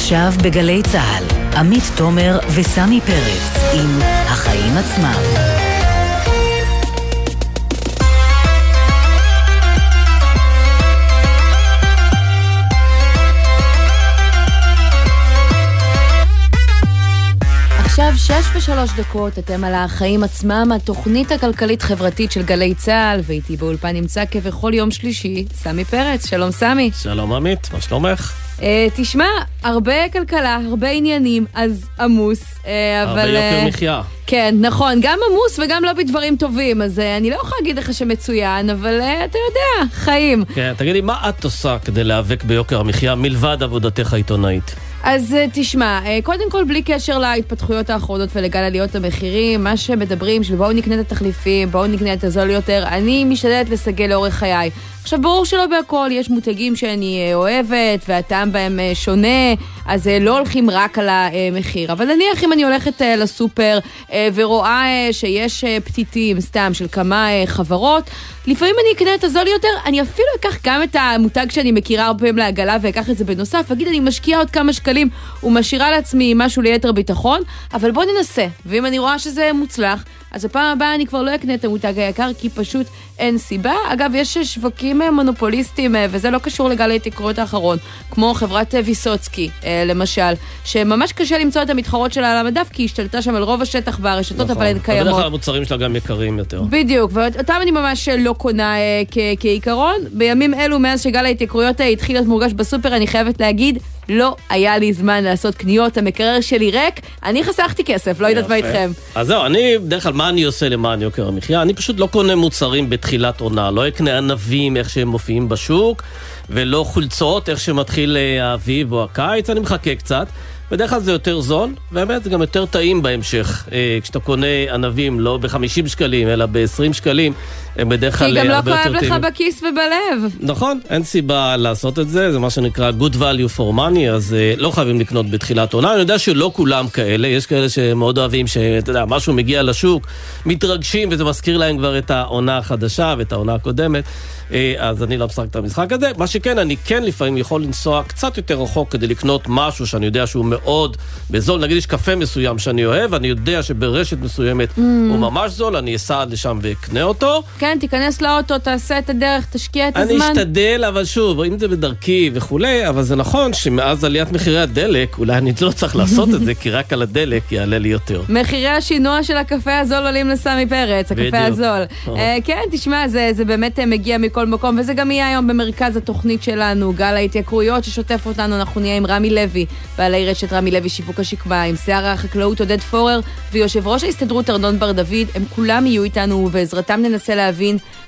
עכשיו בגלי צה"ל, עמית תומר וסמי פרץ עם החיים עצמם. עכשיו שש ושלוש דקות, אתם על החיים עצמם, התוכנית הכלכלית-חברתית של גלי צה"ל, ואיתי באולפן נמצא כבכל יום שלישי, סמי פרץ. שלום סמי. שלום עמית, מה שלומך? Uh, תשמע, הרבה כלכלה, הרבה עניינים, אז עמוס, uh, אבל... הרבה יוקר uh, מחיה. כן, נכון, גם עמוס וגם לא בדברים טובים, אז אני לא יכולה להגיד לך שמצוין, אבל אתה יודע, חיים. כן, תגידי, מה את עושה כדי להיאבק ביוקר המחיה מלבד עבודתך העיתונאית? אז תשמע, קודם כל בלי קשר להתפתחויות האחרונות ולגל עליות המחירים, מה שמדברים שבואו נקנה את התחליפים, בואו נקנה את הזול יותר, אני משתדלת לסגל לאורך חיי. עכשיו, ברור שלא בהכל, יש מותגים שאני אה, אוהבת, והטעם בהם אה, שונה, אז אה, לא הולכים רק על המחיר. אבל נניח אם אני הולכת לסופר ורואה שיש פתיתים, סתם, של כמה חברות, לפעמים אני אקנה את הזול יותר, אני אפילו אקח גם את המותג שאני מכירה הרבה פעמים לעגלה ואקח את זה בנוסף, אגיד אני משקיעה עוד כמה שקלים ומשאירה לעצמי משהו ליתר ביטחון, אבל בוא ננסה, ואם אני רואה שזה מוצלח, אז הפעם הבאה אני כבר לא אקנה את המותג היקר, כי פשוט אין סיבה. אגב, יש שווקים אה, מונופוליסטיים, אה, וזה לא קשור לגל ההתייקרויות האחרון, כמו חברת אה, ויסוצקי, למשל, שממש קשה למצוא את המתחרות שלה על המדף, כי היא השתלטה שם על רוב השטח והרשתות, נכון. אבל הן קיימות. בדרך כלל המוצרים שלה גם יקרים יותר. בדיוק, ואותם אני ממש לא קונה כעיקרון. בימים אלו, מאז שגל ההתייקרויות התחיל להיות מורגש בסופר, אני חייבת להגיד, לא היה לי זמן לעשות קניות, המקרר שלי ריק, אני חסכתי כסף, לא יודעת מה איתכם. אז זהו, אני, בדרך כלל, מה אני עושה למען יוקר המחיה? אני פשוט לא קונה מוצרים בתחילת עונה, לא אקנה ענבים איך שהם מופיעים בשוק, ולא חולצות איך שמתחיל אה, האביב או הקיץ, אני מחכה קצת. בדרך כלל זה יותר זול, ובאמת זה גם יותר טעים בהמשך. אה, כשאתה קונה ענבים לא ב-50 שקלים, אלא ב-20 שקלים, הם בדרך כלל הרבה יותר. כי גם לא כואב לך בכיס ובלב. נכון, אין סיבה לעשות את זה, זה מה שנקרא good value for money, אז אה, לא חייבים לקנות בתחילת עונה. אני יודע שלא כולם כאלה, יש כאלה שמאוד אוהבים, שאתה יודע, משהו מגיע לשוק, מתרגשים, וזה מזכיר להם כבר את העונה החדשה ואת העונה הקודמת. אה, אז אני לא משחק את המשחק הזה. מה שכן, אני כן לפעמים יכול לנסוע קצת יותר רחוק כדי לקנות משהו שאני יודע שהוא מאוד בזול. נגיד יש קפה מסוים שאני אוהב, אני יודע שברשת מסוימת mm. הוא ממש זול, אני אסע עד לשם ואקנה אותו. כן, תיכנס לאוטו, תעשה את הדרך, תשקיע את הזמן. אני אשתדל, אבל שוב, אם זה בדרכי וכולי, אבל זה נכון שמאז עליית מחירי הדלק, אולי אני לא צריך לעשות את זה, כי רק על הדלק יעלה לי יותר. מחירי השינוע של הקפה הזול עולים לסמי פרץ, הקפה הזול. אה, כן, תשמע, זה באמת אה, מגיע מכל... מקום, וזה גם יהיה היום במרכז התוכנית שלנו, גל ההתייקרויות ששוטף אותנו, אנחנו נהיה עם רמי לוי, בעלי רשת רמי לוי שיווק השקמה, עם שיער החקלאות עודד פורר, ויושב ראש ההסתדרות ארנון בר דוד, הם כולם יהיו איתנו, ובעזרתם ננסה להבין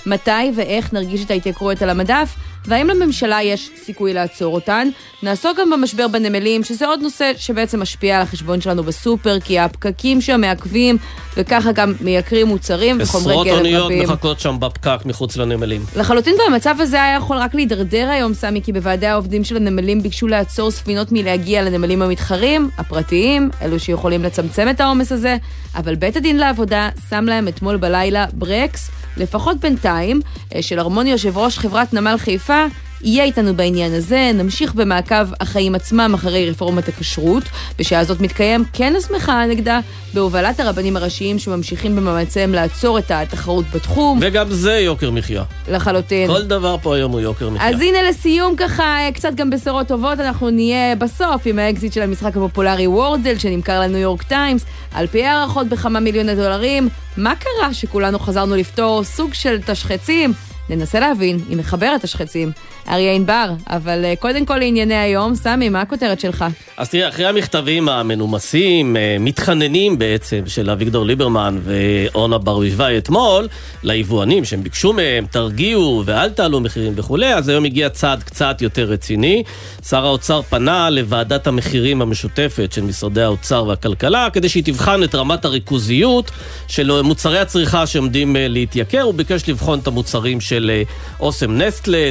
מתי ואיך נרגיש את ההתייקרויות על המדף. והאם לממשלה יש סיכוי לעצור אותן? נעסוק גם במשבר בנמלים, שזה עוד נושא שבעצם משפיע על החשבון שלנו בסופר, כי הפקקים שם מעכבים, וככה גם מייקרים מוצרים וחומרי גלם רבים. עשרות אוניות מחכות שם בפקק מחוץ לנמלים. לחלוטין, והמצב הזה היה יכול רק להידרדר היום, סמי, כי בוועדי העובדים של הנמלים ביקשו לעצור ספינות מלהגיע לנמלים המתחרים, הפרטיים, אלו שיכולים לצמצם את העומס הזה, אבל בית הדין לעבודה שם להם אתמול בלילה ברקס. לפחות בינתיים, אה, של הרמוני יושב ראש חברת נמל חיפה, יהיה איתנו בעניין הזה, נמשיך במעקב החיים עצמם אחרי רפורמת הכשרות. בשעה זאת מתקיים כנס מחאה נגדה בהובלת הרבנים הראשיים שממשיכים במאמציהם לעצור את התחרות בתחום. וגם זה יוקר מחיה. לחלוטין. כל דבר פה היום הוא יוקר מחיה. אז הנה לסיום ככה, קצת גם בשורות טובות, אנחנו נהיה בסוף עם האקזיט של המשחק הפופולרי Wordle שנמכר ל New York Times, על פי הערכות בכמה מיליוני דולרים. מה קרה שכולנו חזרנו לפתור סוג של תשחצים? ננסה להבין אם מחבר את השחצים. אריה ענבר, אבל אה, קודם כל לענייני היום, סמי, מה הכותרת שלך? אז תראה, אחרי המכתבים המנומסים, אה, מתחננים בעצם, של אביגדור ליברמן ואורנה ברביבאי אתמול, ליבואנים שהם ביקשו מהם, תרגיעו ואל תעלו מחירים וכולי, אז היום הגיע צעד קצת יותר רציני. שר האוצר פנה לוועדת המחירים המשותפת של משרדי האוצר והכלכלה, כדי שהיא תבחן את רמת הריכוזיות של מוצרי הצריכה שעומדים אה, להתייקר, הוא ביקש לבחון את המוצרים של אה, אוסם נסטלה,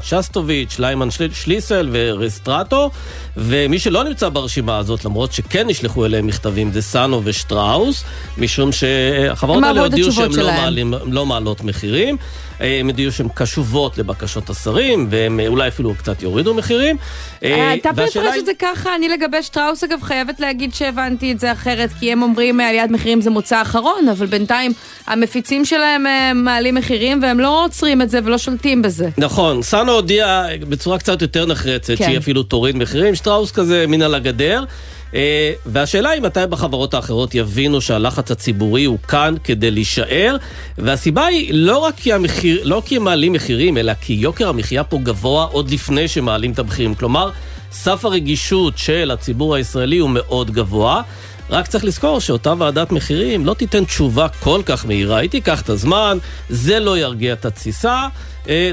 דיפלומט, שסטוביץ', ליימן שליסל ורסטרטו, ומי שלא נמצא ברשימה הזאת, למרות שכן נשלחו אליהם מכתבים, זה סאנו ושטראוס, משום שהחברות האלה הודיעו שהן לא, מעלים, לא מעלות מחירים. הם הודיעו שהן קשובות לבקשות השרים, והם אולי אפילו קצת יורידו מחירים. אתה מפרש את זה ככה, אני לגבי שטראוס אגב חייבת להגיד שהבנתי את זה אחרת, כי הם אומרים עליית מחירים זה מוצא אחרון, אבל בינתיים המפיצים שלהם מעלים מחירים והם לא עוצרים את זה ולא שולטים בזה. נכון, סאנו הודיע בצורה קצת יותר נחרצת כן. שהיא אפילו תוריד מחירים, שטראוס כזה מן על הגדר. אה, והשאלה היא מתי בחברות האחרות יבינו שהלחץ הציבורי הוא כאן כדי להישאר, והסיבה היא לא רק כי, המחיר, לא כי הם מעלים מחירים, אלא כי יוקר המחיה פה גבוה עוד לפני שמעלים את המחירים. כלומר, סף הרגישות של הציבור הישראלי הוא מאוד גבוה. רק צריך לזכור שאותה ועדת מחירים לא תיתן תשובה כל כך מהירה, היא תיקח את הזמן, זה לא ירגיע את התסיסה,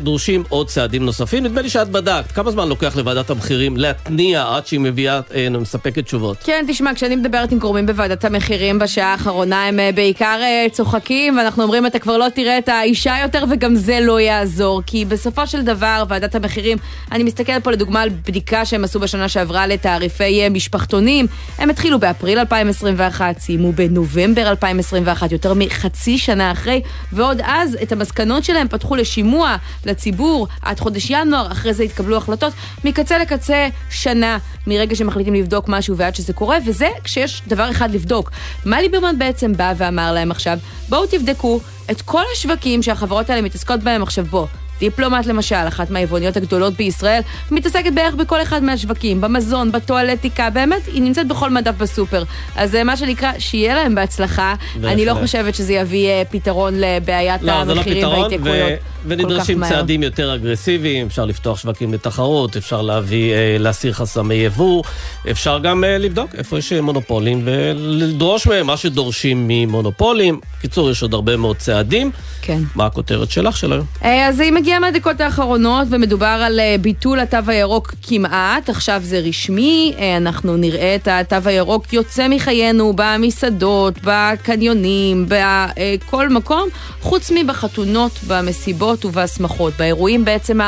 דרושים עוד צעדים נוספים. נדמה לי שאת בדקת, כמה זמן לוקח לוועדת המחירים להתניע עד שהיא מביאה, אה, מספקת תשובות? כן, תשמע, כשאני מדברת עם גורמים בוועדת המחירים בשעה האחרונה, הם אה, בעיקר צוחקים, ואנחנו אומרים, אתה כבר לא תראה את האישה יותר, וגם זה לא יעזור. כי בסופו של דבר, ועדת המחירים, אני מסתכלת פה לדוגמה על בדיקה שהם עשו בשנה שעברה לתעריפי משפחתונים. הם התחילו באפריל 2021, סיימו בנובמבר 2021, יותר מחצי שנה אחרי, ועוד אז את המסקנות שלהם פתחו לשימוע לציבור עד חודש ינואר, אחרי זה התקבלו החלטות מקצה לקצה שנה מרגע שמחליטים לבדוק משהו ועד שזה קורה, וזה כשיש דבר אחד לבדוק. מה ליברמן בעצם בא ואמר להם עכשיו? בואו תבדקו את כל השווקים שהחברות האלה מתעסקות בהם עכשיו בוא. דיפלומט למשל, אחת מהיבואניות הגדולות בישראל, מתעסקת בערך בכל אחד מהשווקים, במזון, בטואלטיקה, באמת, היא נמצאת בכל מדף בסופר. אז זה מה שנקרא, שיהיה להם בהצלחה. אני לא חושבת שזה יביא אה, פתרון לבעיית לא, לא המחירים וההתייקרויות. ו... ונדרשים צעדים יותר אגרסיביים, אפשר לפתוח שווקים לתחרות, אפשר להביא, אה, להסיר חסמי יבוא, אפשר גם אה, לבדוק איפה יש מונופולים ולדרוש מהם מה שדורשים ממונופולים. קיצור, יש עוד הרבה מאוד צעדים. כן. מה הכותרת שלך של היום? אז היא מגיעה מהדקות האחרונות, ומדובר על אה, ביטול התו הירוק כמעט, עכשיו זה רשמי, אה, אנחנו נראה את התו הירוק יוצא מחיינו במסעדות, בקניונים, בכל אה, מקום, חוץ מבחתונות, במסיבות ובשמחות, באירועים בעצם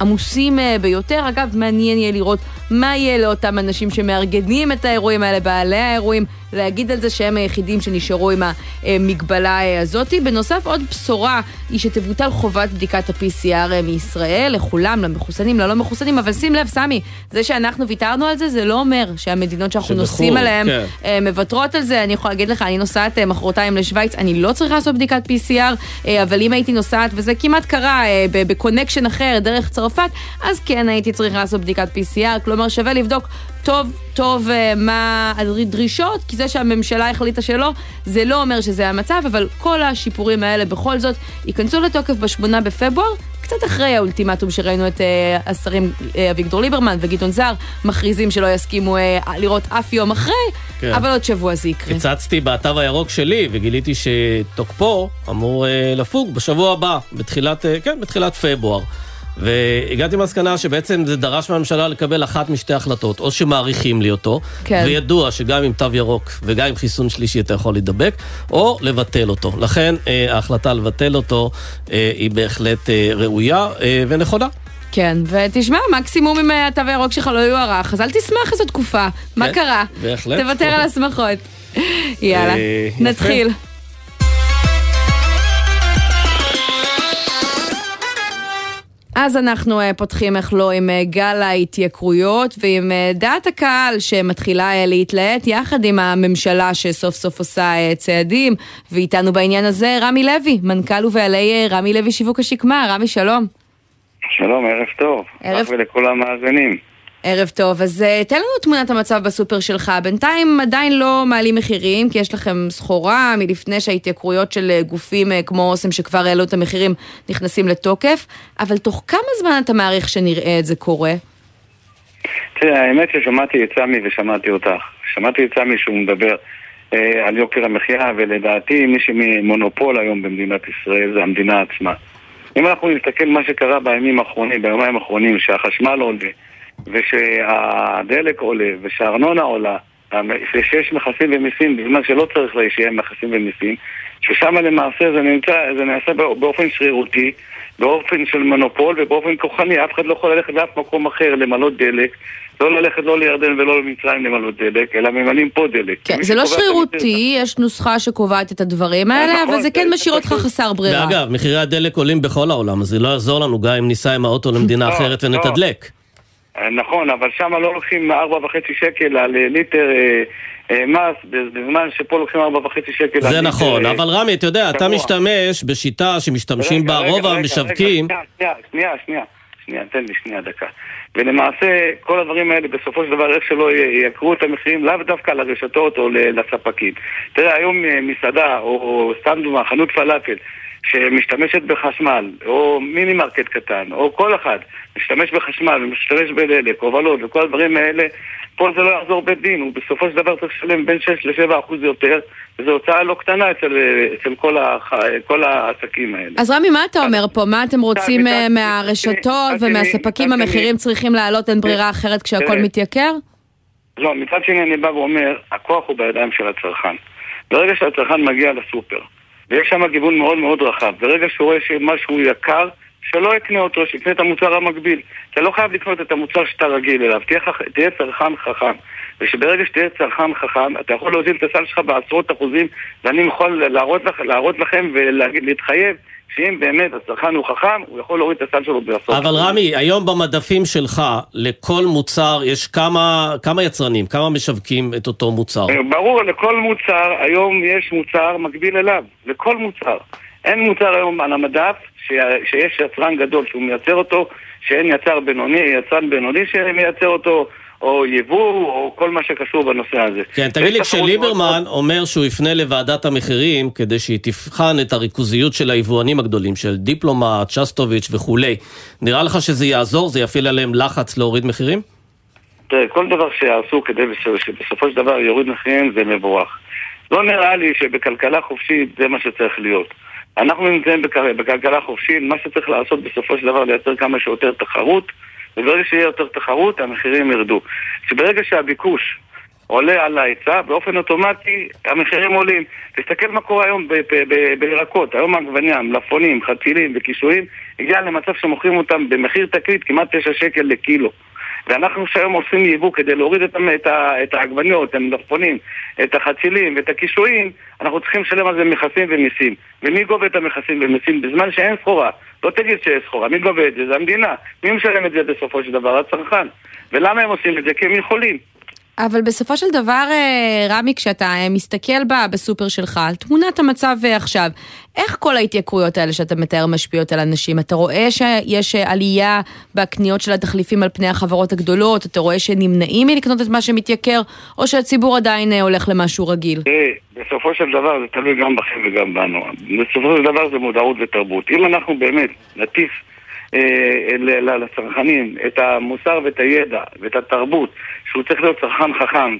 העמוסים ביותר. אגב, מעניין יהיה לראות מה יהיה לאותם אנשים שמארגנים את האירועים האלה, בעלי האירועים. להגיד על זה שהם היחידים שנשארו עם המגבלה הזאת. בנוסף, עוד בשורה היא שתבוטל חובת בדיקת ה-PCR מישראל לכולם, למחוסנים, ללא מחוסנים, אבל שים לב, סמי, זה שאנחנו ויתרנו על זה, זה לא אומר שהמדינות שאנחנו שבחור, נוסעים אליהן כן. אה, מוותרות על זה. אני יכולה להגיד לך, אני נוסעת אה, מחרתיים לשוויץ, אני לא צריכה לעשות בדיקת PCR, אה, אבל אם הייתי נוסעת, וזה כמעט קרה ב connection אחר, דרך צרפת, אז כן הייתי צריכה לעשות בדיקת PCR, כלומר שווה לבדוק טוב, טוב מה הדרישות, כי זה שהממשלה החליטה שלא, זה לא אומר שזה המצב, אבל כל השיפורים האלה בכל זאת ייכנסו לתוקף ב-8 בפברואר. קצת אחרי האולטימטום שראינו את uh, השרים uh, אביגדור ליברמן וגדעון זר מכריזים שלא יסכימו לראות אף יום אחרי, כן. אבל עוד שבוע זה יקרה. הצצתי בתו הירוק שלי וגיליתי שתוקפו אמור לפוג בשבוע הבא, בתחילת, כן, בתחילת פברואר. והגעתי למסקנה שבעצם זה דרש מהממשלה לקבל אחת משתי החלטות, או שמאריכים לי אותו, כן. וידוע שגם עם תו ירוק וגם עם חיסון שלישי אתה יכול להידבק, או לבטל אותו. לכן אה, ההחלטה לבטל אותו אה, היא בהחלט אה, ראויה אה, ונכונה. כן, ותשמע, מקסימום אם התו הירוק שלך לא יוארך, אז אל תשמח איזו תקופה. כן, מה קרה? בהחלט. תוותר על השמחות. יאללה, אה, נתחיל. אז אנחנו uh, פותחים, איך לא, עם uh, גל ההתייקרויות ועם uh, דעת הקהל שמתחילה להתלהט יחד עם הממשלה שסוף סוף עושה צעדים, ואיתנו בעניין הזה רמי לוי, מנכ"ל ובעלי רמי לוי שיווק השקמה. רמי, שלום. שלום, ערב טוב. ערב... ולכל המאזינים. ערב טוב, אז uh, תן לנו תמונת המצב בסופר שלך. בינתיים עדיין לא מעלים מחירים, כי יש לכם סחורה מלפני שההתייקרויות של uh, גופים uh, כמו אוסם שכבר העלו את המחירים נכנסים לתוקף, אבל תוך כמה זמן אתה מעריך שנראה את זה קורה? תראה, האמת ששמעתי את סמי ושמעתי אותך. שמעתי את סמי שהוא מדבר אה, על יוקר המחיה, ולדעתי מי שמונופול היום במדינת ישראל זה המדינה עצמה. אם אנחנו נסתכל מה שקרה בימים האחרונים, ביומיים האחרונים, שהחשמל עולה, ושהדלק עולה, ושהארנונה עולה, שיש מכסים ומיסים בזמן שלא צריך שיהיה מכסים ומיסים, ששם למעשה זה, נמצא, זה נעשה באופן שרירותי, באופן של מונופול ובאופן כוחני, אף אחד לא יכול ללכת לאף מקום אחר למלות דלק, לא ללכת לא לירדן ולא למצרים למלות דלק, אלא ממלאים פה דלק. כן, זה לא שרירותי, יש נוסחה שקובעת את הדברים האלה, נכון, אבל זה כן משאיר אותך חסר ברירה. ואגב, מחירי הדלק עולים בכל העולם, אז זה לא יעזור לנו גם אם ניסע עם האוטו למדינה לא, אחרת ונתדלק. אה, נכון, אבל שם לא לוקחים 4.5 שקל על אה, ליטר אה, מס, בזמן שפה לוקחים 4.5 שקל זה נכון, אבל רמי, אתה יודע, אתה משתמש בשיטה שמשתמשים בה רוב המשווקים. שנייה, שנייה, שנייה, שנייה, תן לי שנייה דקה. ולמעשה, כל הדברים האלה, בסופו של דבר, איך שלא יקרו את המחירים, לאו דווקא לרשתות או לספקים. תראה, היום מסעדה, או סתם דוגמה, חנות פלאפל, שמשתמשת בחשמל, או מיני מרקט קטן, או כל אחד משתמש בחשמל ומשתמש בדלק, הובלות וכל הדברים האלה, פה זה לא יחזור בית דין, הוא בסופו של דבר צריך לשלם בין 6 ל-7 אחוז יותר, וזו הוצאה לא קטנה אצל, אצל כל, הח... כל העסקים האלה. אז רמי, מה אתה אומר פה? מה אתם רוצים אה, מהרשתות ומהספקים? המחירים צריכים לעלות, אין ברירה אחרת כשהכול מתייקר? לא, מצד שני אני בא ואומר, הכוח הוא בידיים של הצרכן. ברגע שהצרכן מגיע לסופר, ויש שם גיוון מאוד מאוד רחב. ברגע שהוא רואה שמשהו יקר, שלא יקנה אותו, שיקנה את המוצר המקביל. אתה לא חייב לקנות את המוצר שאתה רגיל אליו, תהיה, חכ... תהיה צרכן חכם. ושברגע שתהיה צרכן חכם, אתה יכול להוזיל את הסל שלך בעשרות אחוזים, ואני יכול להראות, לכ... להראות לכם ולהתחייב שאם באמת הצרכן הוא חכם, הוא יכול להוריד את הסל שלו בעשרות אבל רמי, היום במדפים שלך, לכל מוצר יש כמה, כמה יצרנים, כמה משווקים את אותו מוצר? אה, ברור, לכל מוצר, היום יש מוצר מקביל אליו, לכל מוצר. אין מוצר היום על המדף שיש יצרן גדול שהוא מייצר אותו, שאין יצר בינוני, יצרן בינוני שמייצר אותו, או יבוא, או כל מה שקשור בנושא הזה. כן, תגיד לי, כשליברמן מאוד... אומר שהוא יפנה לוועדת המחירים כדי שהיא תבחן את הריכוזיות של היבואנים הגדולים, של דיפלומט, שסטוביץ' וכולי, נראה לך שזה יעזור? זה יפעיל עליהם לחץ להוריד מחירים? תראה, כל דבר שיעשו כדי שבסופו של דבר יוריד מחירים זה מבורך. לא נראה לי שבכלכלה חופשית זה מה שצריך להיות. אנחנו נמצאים בכלכלה חופשית, מה שצריך לעשות בסופו של דבר לייצר כמה שיותר תחרות, וברגע שיהיה יותר תחרות המחירים ירדו. שברגע שהביקוש עולה על ההיצע, באופן אוטומטי המחירים עולים. תסתכל מה קורה היום בירקות, היום העגבניה, מלפונים, חצילים וקישואים, הגיע למצב שמוכרים אותם במחיר תקליט כמעט 9 שקל לקילו. ואנחנו שהיום עושים יבוא כדי להוריד את, את, את העגבניות, את המלפפונים, את החצילים ואת הקישואים, אנחנו צריכים לשלם על זה מכסים ומיסים. ומי גובה את המכסים ומיסים בזמן שאין סחורה? לא תגיד שיש סחורה, מי גובה את זה? זה המדינה. מי משלם את זה בסופו של דבר? הצרכן. ולמה הם עושים את זה? כי הם יכולים. אבל בסופו של דבר, אה, רמי, כשאתה אה, מסתכל בה בסופר שלך על תמונת המצב אה, עכשיו, איך כל ההתייקרויות האלה שאתה מתאר משפיעות על אנשים? אתה רואה שיש עלייה בקניות של התחליפים על פני החברות הגדולות? אתה רואה שנמנעים מלקנות את מה שמתייקר, או שהציבור עדיין הולך למשהו רגיל? בסופו של דבר זה תלוי גם בכם וגם בנו. בסופו של דבר זה מודעות ותרבות. אם אנחנו באמת נטיף... אה, לצרכנים את המוסר ואת הידע ואת התרבות, שהוא צריך להיות צרכן חכם.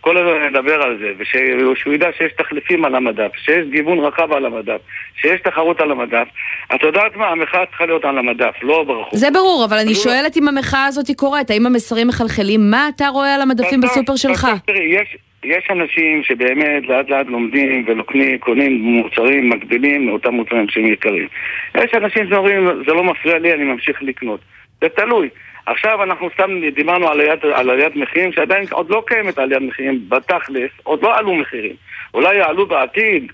כל הזמן נדבר על זה, ושהוא ידע שיש תחליפים על המדף, שיש גיוון רחב על המדף, שיש תחרות על המדף. את יודעת מה? המחאה צריכה להיות על המדף, לא ברחוב. זה ברור, אבל אני לא- שואלת אם המחאה הזאת קורית, האם המסרים מחלחלים? מה אתה רואה על המדפים בסופר שלך? יש אנשים שבאמת לאט לאט לומדים וקונים מוצרים מקבילים מאותם מוצרים שהם יקרים. יש אנשים שאומרים, זה לא מפריע לי, אני ממשיך לקנות. זה תלוי. עכשיו אנחנו סתם דיברנו על עליית, על עליית מחירים שעדיין עוד לא קיימת עליית מחירים בתכלס, עוד לא עלו מחירים. אולי יעלו בעתיד,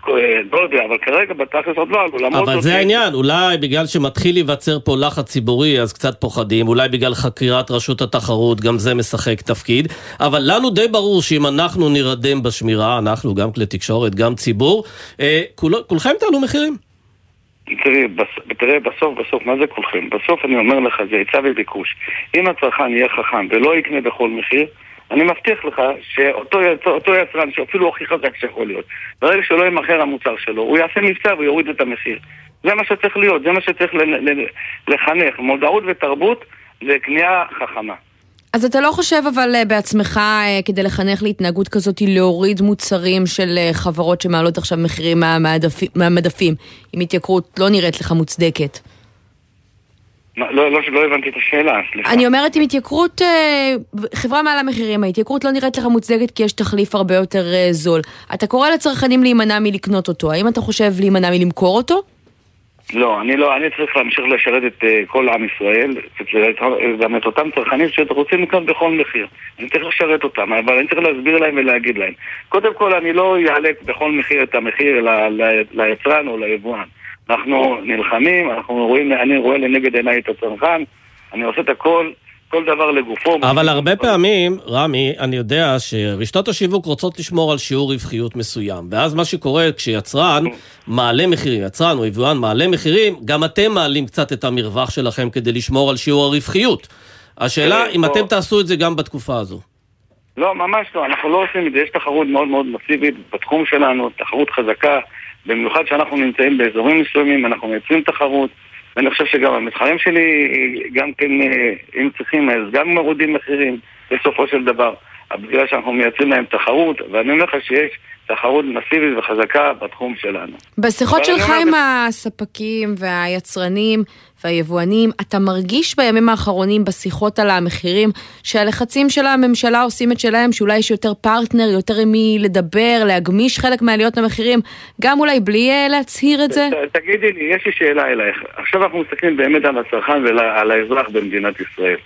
לא יודע, אבל כרגע בתכלס עוד לא עלו. אבל זה העניין, אולי בגלל שמתחיל להיווצר פה לחץ ציבורי אז קצת פוחדים, אולי בגלל חקירת רשות התחרות, גם זה משחק תפקיד, אבל לנו די ברור שאם אנחנו נירדם בשמירה, אנחנו גם כלי תקשורת, גם ציבור, אה, כול, כולכם תעלו מחירים. תראי, תראה, בסוף, בסוף, מה זה כולכם? בסוף אני אומר לך, זה היצע וביקוש. אם הצרכן יהיה חכם ולא יקנה בכל מחיר, אני מבטיח לך שאותו יצרן, שאפילו הכי חזק שיכול להיות, ברגע שלא ימכר המוצר שלו, הוא יעשה מבצע ויוריד את המחיר. זה מה שצריך להיות, זה מה שצריך לחנך, מודעות ותרבות לקנייה חכמה. אז אתה לא חושב אבל אה, בעצמך, אה, כדי לחנך להתנהגות כזאת, להוריד מוצרים של אה, חברות שמעלות עכשיו מחירים מהמדפים, מהמדפים, אם התייקרות לא נראית לך מוצדקת? לא, לא, לא הבנתי את השאלה, סליחה. אני אומרת, עם התייקרות, חברה מעל המחירים, ההתייקרות לא נראית לך מוצדקת כי יש תחליף הרבה יותר זול. אתה קורא לצרכנים להימנע מלקנות אותו, האם אתה חושב להימנע מלמכור אותו? לא, אני לא, אני צריך להמשיך לשרת את uh, כל עם ישראל, גם את אותם צרכנים שרוצים לקנות בכל מחיר. אני צריך לשרת אותם, אבל אני צריך להסביר להם ולהגיד להם. קודם כל, אני לא אעלה בכל מחיר את המחיר ליצרן או ליבואן. אנחנו נלחמים, אנחנו רואים, אני רואה לנגד עיניי את הצרכן, אני עושה את הכל כל דבר לגופו. אבל הרבה פעמים, רמי, אני יודע שרשתות השיווק רוצות לשמור על שיעור רווחיות מסוים. ואז מה שקורה כשיצרן מעלה מחירים, יצרן או יבואן מעלה מחירים, גם אתם מעלים קצת את המרווח שלכם כדי לשמור על שיעור הרווחיות. השאלה אם אתם תעשו את זה גם בתקופה הזו. לא, ממש לא, אנחנו לא עושים את זה, יש תחרות מאוד מאוד מסיבית בתחום שלנו, תחרות חזקה, במיוחד שאנחנו נמצאים באזורים מסוימים, אנחנו מייצרים תחרות. ואני חושב שגם המתחרים שלי, גם כן, אה, אם צריכים, אז גם מורידים מחירים בסופו של דבר. בגלל שאנחנו מייצרים להם תחרות, ואני אומר לך שיש תחרות מסיבית וחזקה בתחום שלנו. בשיחות שלך עם הספקים והיצרנים והיבואנים, אתה מרגיש בימים האחרונים בשיחות על המחירים שהלחצים של הממשלה עושים את שלהם, שאולי יש יותר פרטנר, יותר עם מי לדבר, להגמיש חלק מעליות המחירים, גם אולי בלי אה, להצהיר את זה? תגידי לי, יש לי שאלה אלייך. עכשיו אנחנו מסתכלים באמת על הצרכן ועל האזרח במדינת ישראל.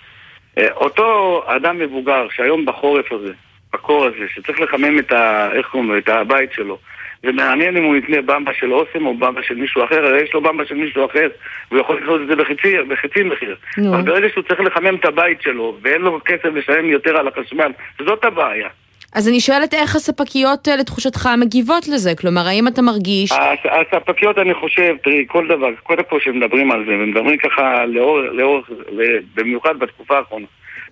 אה, אותו אדם מבוגר שהיום בחורף הזה, בקור הזה, שצריך לחמם את, ה, איך קוראים את הבית שלו, ומעניין אם הוא יקנה במבה של אוסם או במבה של מישהו אחר, הרי יש לו במבה של מישהו אחר, והוא יכול לקנות את זה בחצי, בחצי מחיר. אבל ברגע שהוא צריך לחמם את הבית שלו, ואין לו כסף לשלם יותר על החשמל, זאת הבעיה. אז אני שואלת איך הספקיות אה, לתחושתך מגיבות לזה, כלומר האם אתה מרגיש... הספקיות אני חושב, תראי, כל דבר, קודם כל שמדברים על זה, ומדברים ככה לאורך, לאורך, במיוחד בתקופה האחרונה.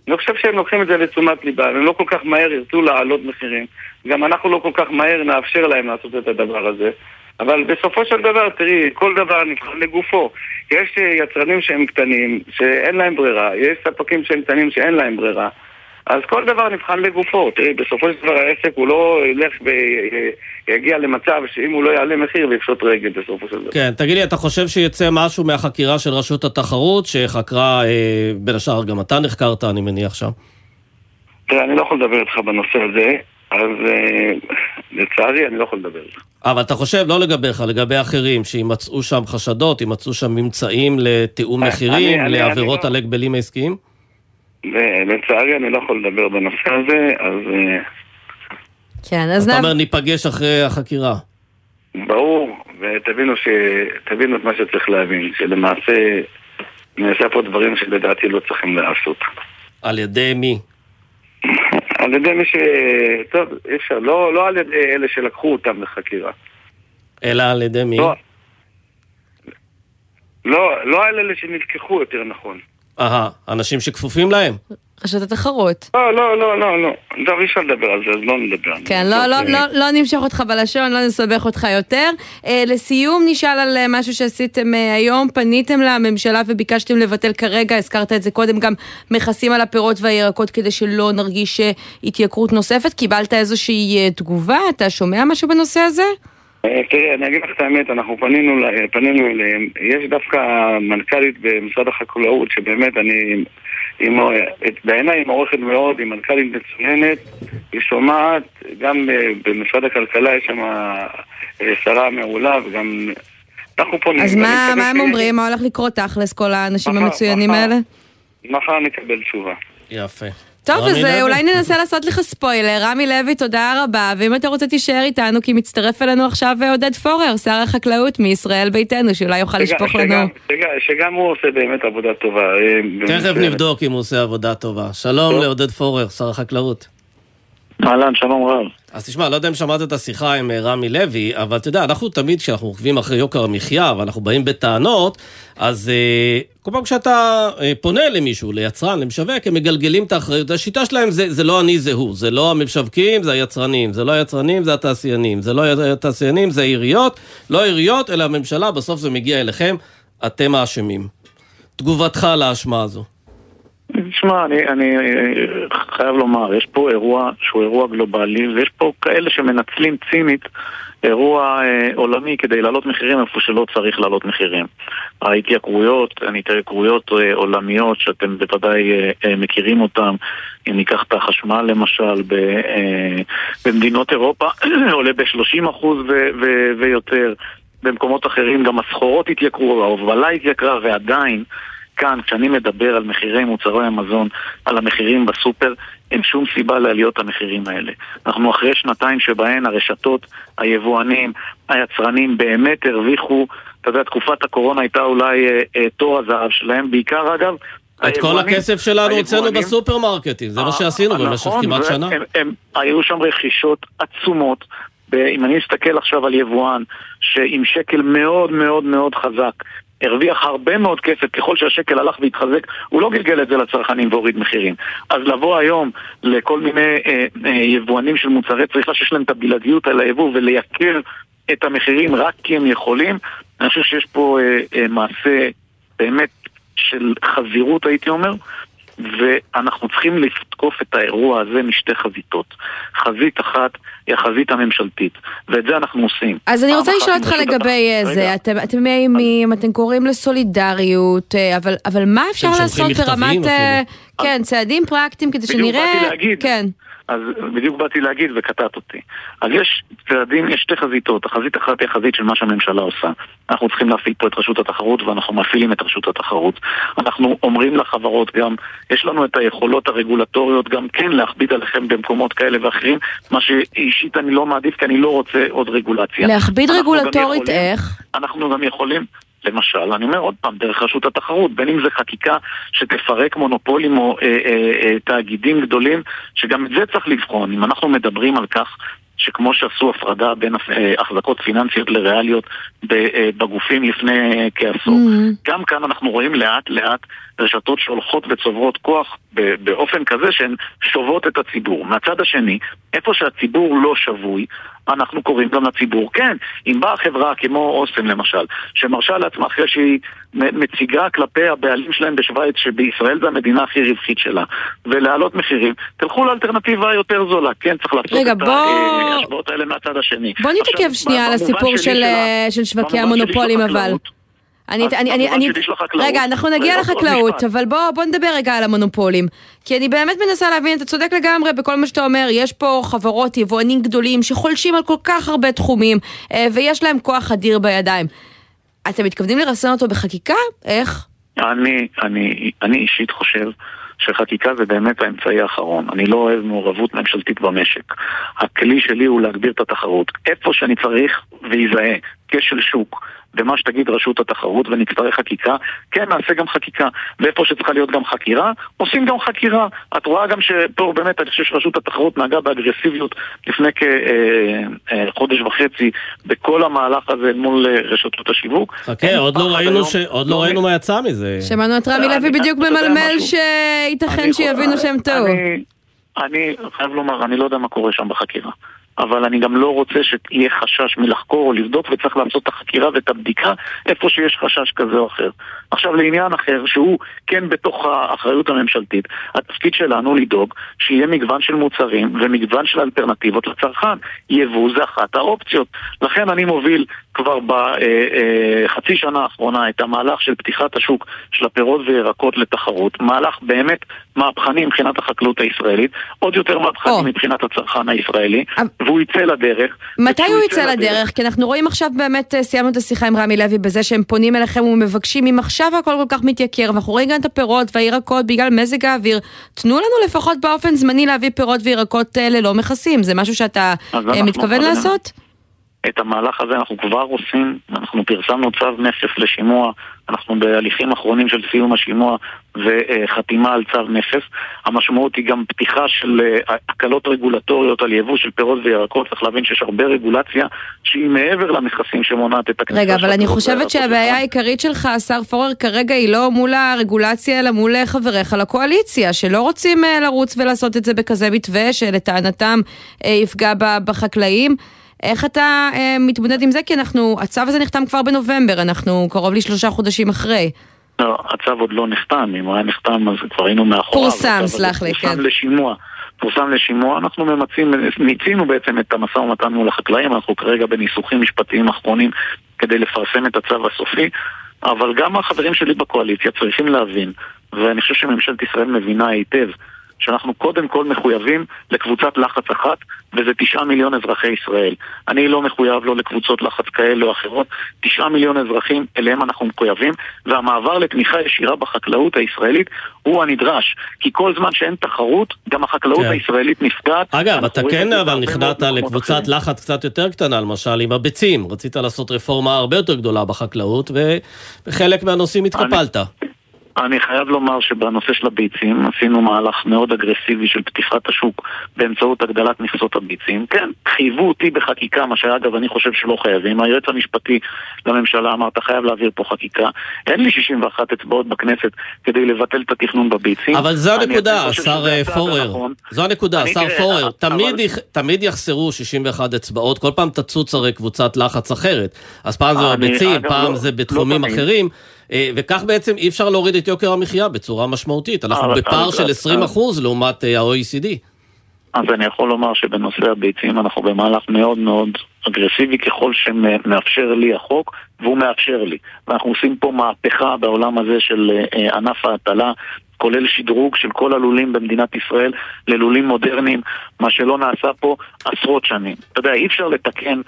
אני חושב שהם לוקחים את זה לתשומת ליבה, הם לא כל כך מהר ירצו להעלות מחירים, גם אנחנו לא כל כך מהר נאפשר להם לעשות את הדבר הזה. אבל בסופו של דבר, תראי, כל דבר נבחן לגופו. יש אה, יצרנים שהם קטנים, שאין להם ברירה, יש ספקים שהם קטנים שאין להם ברירה. אז כל דבר נבחן לגופו. תראי, בסופו של דבר העסק הוא לא ילך ויגיע למצב שאם הוא לא יעלה מחיר ויפשוט רגל בסופו של דבר. כן, תגיד לי, אתה חושב שיצא משהו מהחקירה של רשות התחרות, שחקרה, אה, בין השאר גם אתה נחקרת, אני מניח שם? תראה, אני לא יכול לדבר איתך בנושא הזה. אז אה, לצערי אני לא יכול לדבר איתך. אבל אתה חושב, לא לגביך, לגבי אחרים, שימצאו שם חשדות, ימצאו שם ממצאים לתיאום אה, מחירים, לעבירות לא- על הגבלים העסקיים? לצערי אני לא יכול לדבר בנושא הזה, אז... אה, כן, אז... אתה אומר, ניפגש אחרי החקירה. ברור, ותבינו ש... תבינו את מה שצריך להבין, שלמעשה נעשה פה דברים שלדעתי לא צריכים לעשות. על ידי מי? על ידי מי ש... טוב, אי אפשר, לא, לא על ידי אלה שלקחו אותם לחקירה. אלא על ידי מי? לא, לא, לא על אלה שנלקחו, יותר נכון. אהה, אנשים שכפופים להם? רשת התחרות. לא, לא, לא, לא, לא. טוב, אי אפשר לדבר על זה, אז לא נדבר. כן, לא, לא, לא, לא נמשוך אותך בלשון, לא נסבך אותך יותר. אה, לסיום נשאל על אה, משהו שעשיתם אה, היום, פניתם לממשלה וביקשתם לבטל כרגע, הזכרת את זה קודם, גם מכסים על הפירות והירקות כדי שלא נרגיש התייקרות נוספת. קיבלת איזושהי תגובה? אתה שומע משהו בנושא הזה? תראי, אני אגיד לך את האמת, אנחנו פנינו, פנינו אליהם. יש דווקא מנכ"לית במשרד החקלאות, שבאמת אני בעיניי היא מוערכת מאוד, היא מנכ"לית מצוינת, היא שומעת, גם אה, במשרד הכלכלה יש שם אה, שרה מעולה וגם אנחנו פונים. אז מה, מה הם אומרים? מה הולך לקרות תכלס כל האנשים המצוינים האלה? מחר נקבל תשובה. יפה. טוב, אז אה, אולי ננסה לעשות לך ספוילר. רמי לוי, תודה רבה, ואם אתה רוצה תישאר איתנו, כי מצטרף אלינו עכשיו אה, עודד פורר, שר החקלאות מישראל ביתנו, שאולי יוכל לשפוך לנו. שגם הוא עושה באמת עבודה טובה. אה, תכף נבדוק אם הוא עושה עבודה טובה. שלום לעודד פורר, שר החקלאות. אהלן, שלום רב. אז תשמע, לא יודע אם שמעת את השיחה עם אה, רמי לוי, אבל אתה יודע, אנחנו תמיד, כשאנחנו עוקבים אחרי יוקר המחיה, ואנחנו באים בטענות, אז אה, כל פעם כשאתה אה, פונה למישהו, ליצרן, למשווק, הם מגלגלים את האחריות. השיטה שלהם זה, זה לא אני, זה הוא. זה לא המשווקים, זה היצרנים. זה לא היצרנים, זה התעשיינים. זה לא התעשיינים, זה העיריות. לא העיריות, אלא הממשלה, בסוף זה מגיע אליכם, אתם האשמים. תגובתך לאשמה הזו. תשמע, אני, אני חייב לומר, יש פה אירוע שהוא אירוע גלובלי, ויש פה כאלה שמנצלים צינית אירוע אה, עולמי כדי להעלות מחירים איפה שלא צריך להעלות מחירים. ההתייקרויות, הן התייקרויות אה, עולמיות שאתם בוודאי אה, אה, מכירים אותן, אם ניקח את החשמל למשל, ב, אה, במדינות אירופה עולה ב-30% ויותר. במקומות אחרים גם הסחורות התייקרו, ההובלה התייקרה ועדיין כאן, כשאני מדבר על מחירי מוצרי המזון, על המחירים בסופר, אין שום סיבה לעליות המחירים האלה. אנחנו אחרי שנתיים שבהן הרשתות, היבואנים, היצרנים באמת הרוויחו, אתה יודע, תקופת הקורונה הייתה אולי אה, אה, תור הזהב שלהם, בעיקר אגב, את כל הכסף שלנו הוצאנו בסופרמרקטים, זה מה שעשינו במשך נכון, כמעט שנה. היו שם רכישות עצומות. אם אני אסתכל עכשיו על יבואן שעם שקל מאוד מאוד מאוד חזק הרוויח הרבה מאוד כסף ככל שהשקל הלך והתחזק, הוא לא גלגל את זה לצרכנים והוריד מחירים. אז לבוא היום לכל מיני אה, אה, יבואנים של מוצרי צריכה שיש להם את הבלעדיות על היבוא ולייקר את המחירים רק כי הם יכולים, אני חושב שיש פה אה, אה, מעשה באמת של חזירות הייתי אומר, ואנחנו צריכים לתקוף את האירוע הזה משתי חזיתות. חזית אחת היא החזית הממשלתית, ואת זה אנחנו עושים. אז אני רוצה לשאול אותך לגבי אה, זה, אתם, אתם מאיימים, אתם קוראים לסולידריות, אה, אבל, אבל מה אפשר לעשות ברמת, אה, כן, צעדים פרקטיים כדי שנראה, בדיוק באתי להגיד, כן. אז בדיוק באתי להגיד וקטעת אותי. אז יש צעדים, יש שתי חזיתות. החזית אחת היא החזית של מה שהממשלה עושה. אנחנו צריכים להפעיל פה את רשות התחרות ואנחנו מפעילים את רשות התחרות. אנחנו אומרים לחברות גם, יש לנו את היכולות הרגולטוריות גם כן להכביד עליכם במקומות כאלה ואחרים, מה שאישית אני לא מעדיף כי אני לא רוצה עוד רגולציה. להכביד רגולטורית יכולים, איך? אנחנו גם יכולים, למשל, אני אומר עוד פעם, דרך רשות התחרות, בין אם זה חקיקה שתפרק מונופולים או אה, אה, אה, תאגידים גדולים, שגם את זה צריך לבחון. אם אנחנו מדברים על כך שכמו שעשו הפרדה בין אה, החזקות פיננסיות לריאליות אה, בגופים לפני כעשור, mm-hmm. גם כאן אנחנו רואים לאט לאט רשתות שהולכות וצוברות כוח באופן כזה שהן שובות את הציבור. מהצד השני, איפה שהציבור לא שבוי, אנחנו קוראים גם לציבור, כן, אם באה חברה כמו אוסם למשל, שמרשה לעצמה אחרי שהיא מציגה כלפי הבעלים שלהם בשוויץ, שבישראל זו המדינה הכי רווחית שלה, ולהעלות מחירים, תלכו לאלטרנטיבה יותר זולה, כן, צריך לעשות רגע, את בוא... ההשוואות האלה מהצד השני. בוא נתעכב שנייה על הסיפור של, אה, של שווקי המונופולים אבל. אני, אני, אני, אני, רגע, אנחנו נגיע לחקלאות, אבל בוא, בוא נדבר רגע על המונופולים. כי אני באמת מנסה להבין, אתה צודק לגמרי בכל מה שאתה אומר, יש פה חברות, יבואנים גדולים שחולשים על כל כך הרבה תחומים, אה, ויש להם כוח אדיר בידיים. אתם מתכוונים לרסן אותו בחקיקה? איך? אני, אני, אני אישית חושב שחקיקה זה באמת האמצעי האחרון. אני לא אוהב מעורבות ממשלתית במשק. הכלי שלי הוא להגביר את התחרות. איפה שאני צריך ויזהה כשל שוק במה שתגיד רשות התחרות ונצטרך חקיקה, כן נעשה גם חקיקה. ואיפה שצריכה להיות גם חקירה, עושים גם חקירה. את רואה גם שפה באמת אני חושב שרשות התחרות נהגה באגרסיביות לפני כחודש אה, אה, וחצי בכל המהלך הזה מול אה, רשתות השיווק. חכה, עוד לא ראינו, ש... עוד לא ראינו מה יצא מזה. שמענו את רמי לוי בדיוק ממלמל שייתכן שיבינו שהם טעו. אני חייב לומר, אני לא יודע מה קורה שם בחקירה. אבל אני גם לא רוצה שיהיה חשש מלחקור או לבדוק וצריך לעשות את החקירה ואת הבדיקה איפה שיש חשש כזה או אחר. עכשיו לעניין אחר, שהוא כן בתוך האחריות הממשלתית, התפקיד שלנו לדאוג שיהיה מגוון של מוצרים ומגוון של אלטרנטיבות לצרכן. יבוא זה אחת האופציות. לכן אני מוביל כבר בחצי אה, אה, שנה האחרונה את המהלך של פתיחת השוק של הפירות וירקות לתחרות. מהלך באמת מהפכני מבחינת החקלאות הישראלית, עוד יותר מהפכני oh. מבחינת הצרכן הישראלי. והוא יצא לדרך. מתי הוא יצא לדרך? כי אנחנו רואים עכשיו באמת, אה, סיימנו את השיחה עם רמי לוי בזה שהם פונים אליכם ומבקשים, אם עכשיו הכל כל כך מתייקר, ואנחנו רואים גם את הפירות והירקות בגלל מזג האוויר, תנו לנו לפחות באופן זמני להביא פירות וירקות אה, ללא מכסים. זה משהו שאתה אה, מתכוון לעשות? את המהלך הזה אנחנו כבר עושים, אנחנו פרסמנו צו נפש לשימוע, אנחנו בהליכים אחרונים של סיום השימוע וחתימה על צו נפש. המשמעות היא גם פתיחה של אה, הקלות רגולטוריות על יבוא של פירות וירקות, צריך להבין שיש הרבה רגולציה שהיא מעבר למכסים שמונעת את הכניסה רגע, אבל אני חושבת שהבעיה העיקרית שלך, השר פורר, כרגע היא לא מול הרגולציה, אלא מול חבריך לקואליציה, שלא רוצים אה, לרוץ ולעשות את זה בכזה מתווה, שלטענתם אה, יפגע בחקלאים. איך אתה אה, מתמודד עם זה? כי אנחנו, הצו הזה נחתם כבר בנובמבר, אנחנו קרוב לשלושה חודשים אחרי. לא, הצו עוד לא נחתם, אם הוא היה נחתם אז כבר היינו מאחוריו. פורסם, סלח לי, כן. פורסם לשימוע. פורסם לשימוע, אנחנו ממצים, ניצינו בעצם את המשא ומתן מול החקלאים, אנחנו כרגע בניסוחים משפטיים אחרונים כדי לפרסם את הצו הסופי, אבל גם החברים שלי בקואליציה צריכים להבין, ואני חושב שממשלת ישראל מבינה היטב, שאנחנו קודם כל מחויבים לקבוצת לחץ אחת, וזה תשעה מיליון אזרחי ישראל. אני לא מחויב לא לקבוצות לחץ כאלה או אחרות, תשעה מיליון אזרחים, אליהם אנחנו מחויבים, והמעבר לתמיכה ישירה בחקלאות הישראלית הוא הנדרש. כי כל זמן שאין תחרות, גם החקלאות כן. הישראלית נפגעת. אגב, אתה כן אבל נכנעת לקבוצת לחץ קצת יותר קטנה, למשל עם הביצים. רצית לעשות רפורמה הרבה יותר גדולה בחקלאות, ובחלק מהנושאים התקפלת. אני... אני חייב לומר שבנושא של הביצים עשינו מהלך מאוד אגרסיבי של פתיחת השוק באמצעות הגדלת מכסות הביצים. כן, חייבו אותי בחקיקה, מה שאגב אני חושב שלא חייבים. היועץ המשפטי לממשלה אמר, אתה חייב להעביר פה חקיקה. אין לי 61 אצבעות בכנסת כדי לבטל את התכנון בביצים. אבל זו הנקודה, השר אה, פורר. נכון. זו הנקודה, השר פורר. תמיד, אבל... תמיד יחסרו 61 אצבעות, כל פעם תצוץ הרי קבוצת לחץ אחרת. אז פעם זה בביצים, פעם לא, זה בתחומים לא אחרים. אה, וכך בעצם אי אפשר להוריד את יוקר המחיה בצורה משמעותית. אנחנו בפער של 20% לעומת אה, ה-OECD. אז אני יכול לומר שבנושא הביצים אנחנו במהלך מאוד מאוד אגרסיבי ככל שמאפשר לי החוק, והוא מאפשר לי. ואנחנו עושים פה מהפכה בעולם הזה של אה, ענף ההטלה. כולל שדרוג של כל הלולים במדינת ישראל ללולים מודרניים, מה שלא נעשה פה עשרות שנים. אתה יודע, אי אפשר לתקן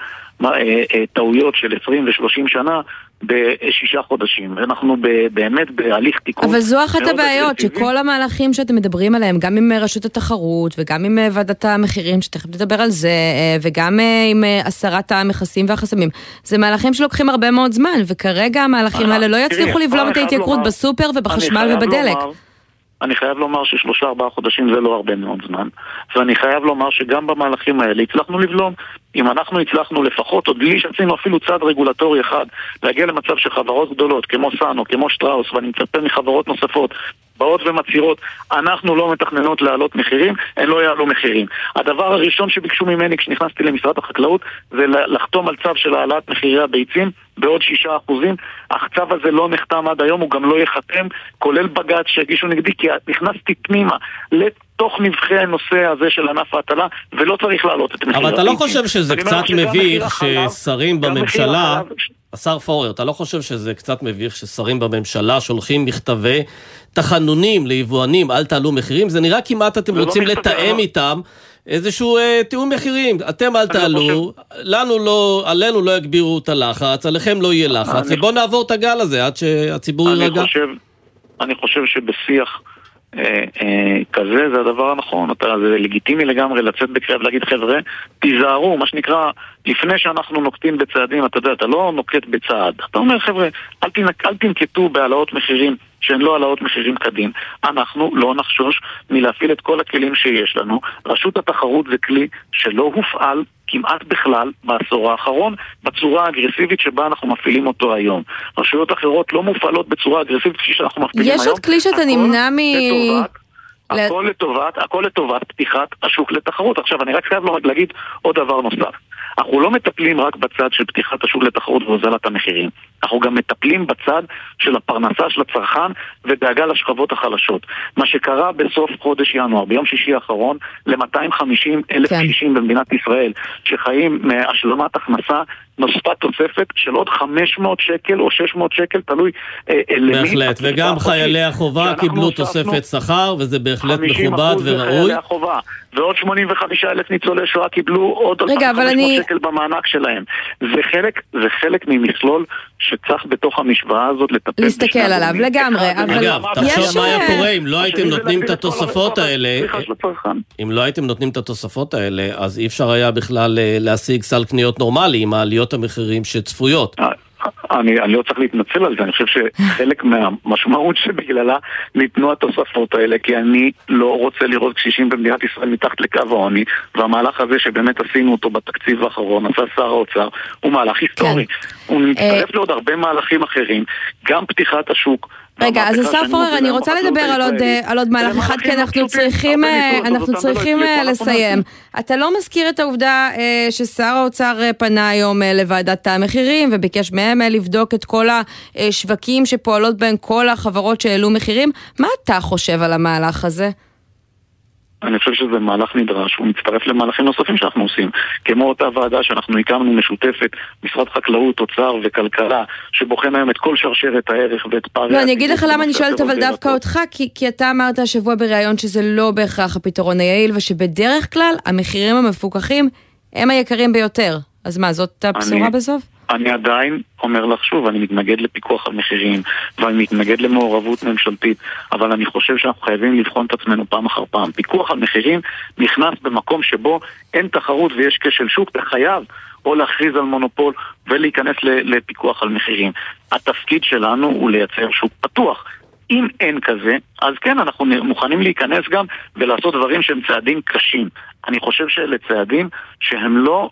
טעויות של 20 ו-30 שנה בשישה חודשים. אנחנו באמת בהליך תיקון. אבל זו אחת הבעיות, שכל המהלכים שאתם מדברים עליהם, גם עם רשות התחרות וגם עם אה, ועדת המחירים, שתכף נדבר על זה, אה, וגם אה, עם הסרת המכסים והחסמים, זה מהלכים שלוקחים הרבה מאוד זמן, וכרגע המהלכים האלה לא יצליחו לבלום את ההתייקרות בסופר ובחשמל ובדלק. אני חייב לומר ששלושה ארבעה חודשים זה לא הרבה מאוד זמן ואני חייב לומר שגם במהלכים האלה הצלחנו לבלום. אם אנחנו הצלחנו לפחות, עוד בלי שעשינו אפילו צעד רגולטורי אחד, להגיע למצב שחברות גדולות כמו סאנו, כמו שטראוס, ואני מצפה מחברות נוספות, באות ומצהירות, אנחנו לא מתכננות להעלות מחירים, הן לא יעלו מחירים. הדבר הראשון שביקשו ממני כשנכנסתי למשרד החקלאות זה לחתום על צו של העלאת מחירי הביצים בעוד שישה אחוזים. אך צו הזה לא נחתם עד היום, הוא גם לא ייחתם, כולל בג"ץ שהגישו נגדי, כי נכנסתי פנימה תוך נבחי הנושא הזה של ענף ההטלה, ולא צריך להעלות את מחיר אבל אתה לא חושב שזה קצת מביך ששרים בממשלה... השר פורר, אתה לא חושב שזה קצת מביך ששרים בממשלה שולחים מכתבי תחנונים ליבואנים, אל תעלו מחירים? זה נראה כמעט אתם לא רוצים לא לתאם איתם איזשהו אה, תיאום מחירים. אתם אל לא תעלו, חושב... לנו לא, עלינו לא יגבירו את הלחץ, עליכם לא יהיה לחץ, ובואו נעבור את הגל הזה עד שהציבור יירגע. אני חושב שבשיח... אה, אה, כזה זה הדבר הנכון, אתה, זה לגיטימי לגמרי לצאת בקריאה ולהגיד חבר'ה, תיזהרו, מה שנקרא, לפני שאנחנו נוקטים בצעדים, אתה יודע, אתה לא נוקט בצעד, אתה אומר חבר'ה, אל, תנק, אל תנקטו בהעלאות מחירים שהן לא העלאות מחירים כדין. אנחנו לא נחשוש מלהפעיל את כל הכלים שיש לנו. רשות התחרות זה כלי שלא הופעל כמעט בכלל בעשור האחרון בצורה האגרסיבית שבה אנחנו מפעילים אותו היום. רשויות אחרות לא מופעלות בצורה אגרסיבית כפי שאנחנו מפעילים יש היום. יש עוד כלי שאתה נמנע מ... הכל לטובת, הכל לטובת פתיחת השוק לתחרות. עכשיו, אני רק חייב להגיד עוד דבר נוסף. אנחנו לא מטפלים רק בצד של פתיחת השוק לתחרות והוזלת המחירים. אנחנו גם מטפלים בצד של הפרנסה של הצרכן ודאגה לשכבות החלשות. מה שקרה בסוף חודש ינואר, ביום שישי האחרון, ל-250 אלף כן. קשישים במדינת ישראל, שחיים מהשלמת הכנסה, נוספה תוספת של עוד 500 שקל או 600 שקל, תלוי אה, אה למי. בהחלט, וגם חיילי החובה קיבלו תוספת שכר, וזה בהחלט מכובד וראוי. ועוד 85 אלף ניצולי שואה קיבלו עוד 500 אני... שקל במענק שלהם. זה חלק, זה חלק ממכלול שצריך בתוך המשוואה הזאת לטפל להסתכל עליו לגמרי, אבל אגב, תחשוב מה היה קורה אם לא הייתם נותנים את התוספות האלה, אם לא הייתם נותנים את התוספות האלה, אז אי אפשר היה בכלל אה, להשיג סל קניות נורמלי עם העליות המחירים שצפויות. אה, אני, אני לא צריך להתנצל על זה, אני חושב שחלק מהמשמעות שבגללה ניתנו התוספות האלה, כי אני לא רוצה לראות קשישים במדינת ישראל מתחת לקו העוני, והמהלך הזה שבאמת עשינו אותו בתקציב האחרון, עשה שר האוצר, הוא מהלך היסטורי. כן. הוא מצטרף אה, לעוד הרבה מהלכים אחרים, גם פתיחת השוק. רגע, אז השר פורר, אני רוצה לדבר על עוד, על עוד מהלך אחד, כי אנחנו צריכים, אה, אנחנו צריכים אה, לסיים. אתה לא מזכיר את העובדה ששר האוצר פנה היום לוועדת המחירים וביקש מהם לבדוק את כל השווקים שפועלות בהם כל החברות שהעלו מחירים. מה אתה חושב על המהלך הזה? אני חושב שזה מהלך נדרש, הוא מצטרף למהלכים נוספים שאנחנו עושים, כמו אותה ועדה שאנחנו הקמנו משותפת, משרד חקלאות, אוצר וכלכלה, שבוחן היום את כל שרשרת הערך ואת פערי... לא, אני אגיד לך למה אני שואלת אבל דווקא אותך, כי, כי אתה אמרת השבוע בריאיון שזה לא בהכרח הפתרון היעיל, ושבדרך כלל המחירים המפוקחים הם היקרים ביותר. אז מה, זאת הבשורה. בסוף? אני עדיין אומר לך שוב, אני מתנגד לפיקוח על מחירים ואני מתנגד למעורבות ממשלתית אבל אני חושב שאנחנו חייבים לבחון את עצמנו פעם אחר פעם. פיקוח על מחירים נכנס במקום שבו אין תחרות ויש כשל שוק, אתה חייב או להכריז על מונופול ולהיכנס לפיקוח על מחירים. התפקיד שלנו הוא לייצר שוק פתוח. אם אין כזה, אז כן, אנחנו מוכנים להיכנס גם ולעשות דברים שהם צעדים קשים. אני חושב שאלה צעדים שהם לא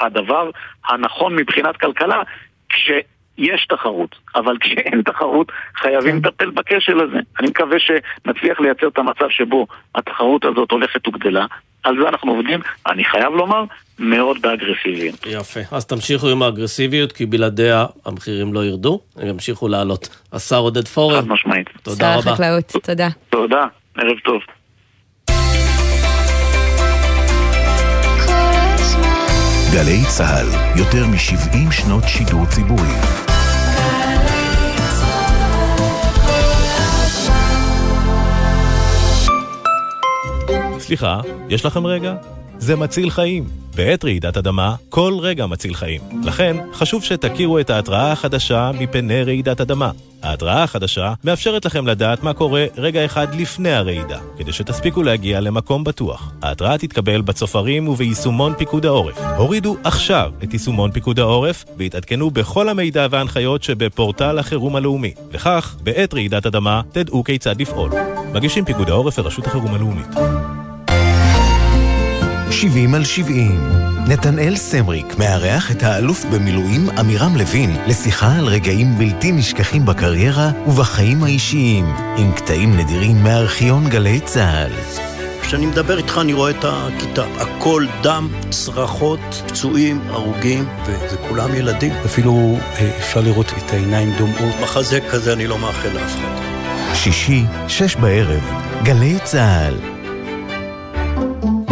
הדבר הנכון מבחינת כלכלה כשיש תחרות, אבל כשאין תחרות חייבים כן. לטפל בכשל הזה. אני מקווה שנצליח לייצר את המצב שבו התחרות הזאת הולכת וגדלה. על זה אנחנו עובדים, אני חייב לומר, מאוד באגרסיביים. יפה. אז תמשיכו עם האגרסיביות, כי בלעדיה המחירים לא ירדו, הם ימשיכו לעלות. השר עודד פורר. חד משמעית. תודה רבה. שר החקלאות, תודה. תודה, ערב טוב. גלי צה"ל, יותר מ-70 שנות שידור ציבורי. סליחה, יש לכם רגע? זה מציל חיים. בעת רעידת אדמה, כל רגע מציל חיים. לכן, חשוב שתכירו את ההתראה החדשה מפני רעידת אדמה. ההתראה החדשה מאפשרת לכם לדעת מה קורה רגע אחד לפני הרעידה, כדי שתספיקו להגיע למקום בטוח. ההתראה תתקבל בצופרים וביישומון פיקוד העורף. הורידו עכשיו את יישומון פיקוד העורף והתעדכנו בכל המידע וההנחיות שבפורטל החירום הלאומי. וכך, בעת רעידת אדמה, תדעו כיצד לפעול. מגישים פיקוד העורף ורשות החירום הלאומית. 70 על 70. נתנאל סמריק מארח את האלוף במילואים עמירם לוין לשיחה על רגעים בלתי נשכחים בקריירה ובחיים האישיים, עם קטעים נדירים מארכיון גלי צה"ל. כשאני מדבר איתך אני רואה את הכיתה. הכל דם, צרחות, פצועים, הרוגים, וזה כולם ילדים. אפילו אה, אפשר לראות את העיניים דומעות. מחזה כזה אני לא מאחל לאף אחד. שישי, שש בערב, גלי צה"ל.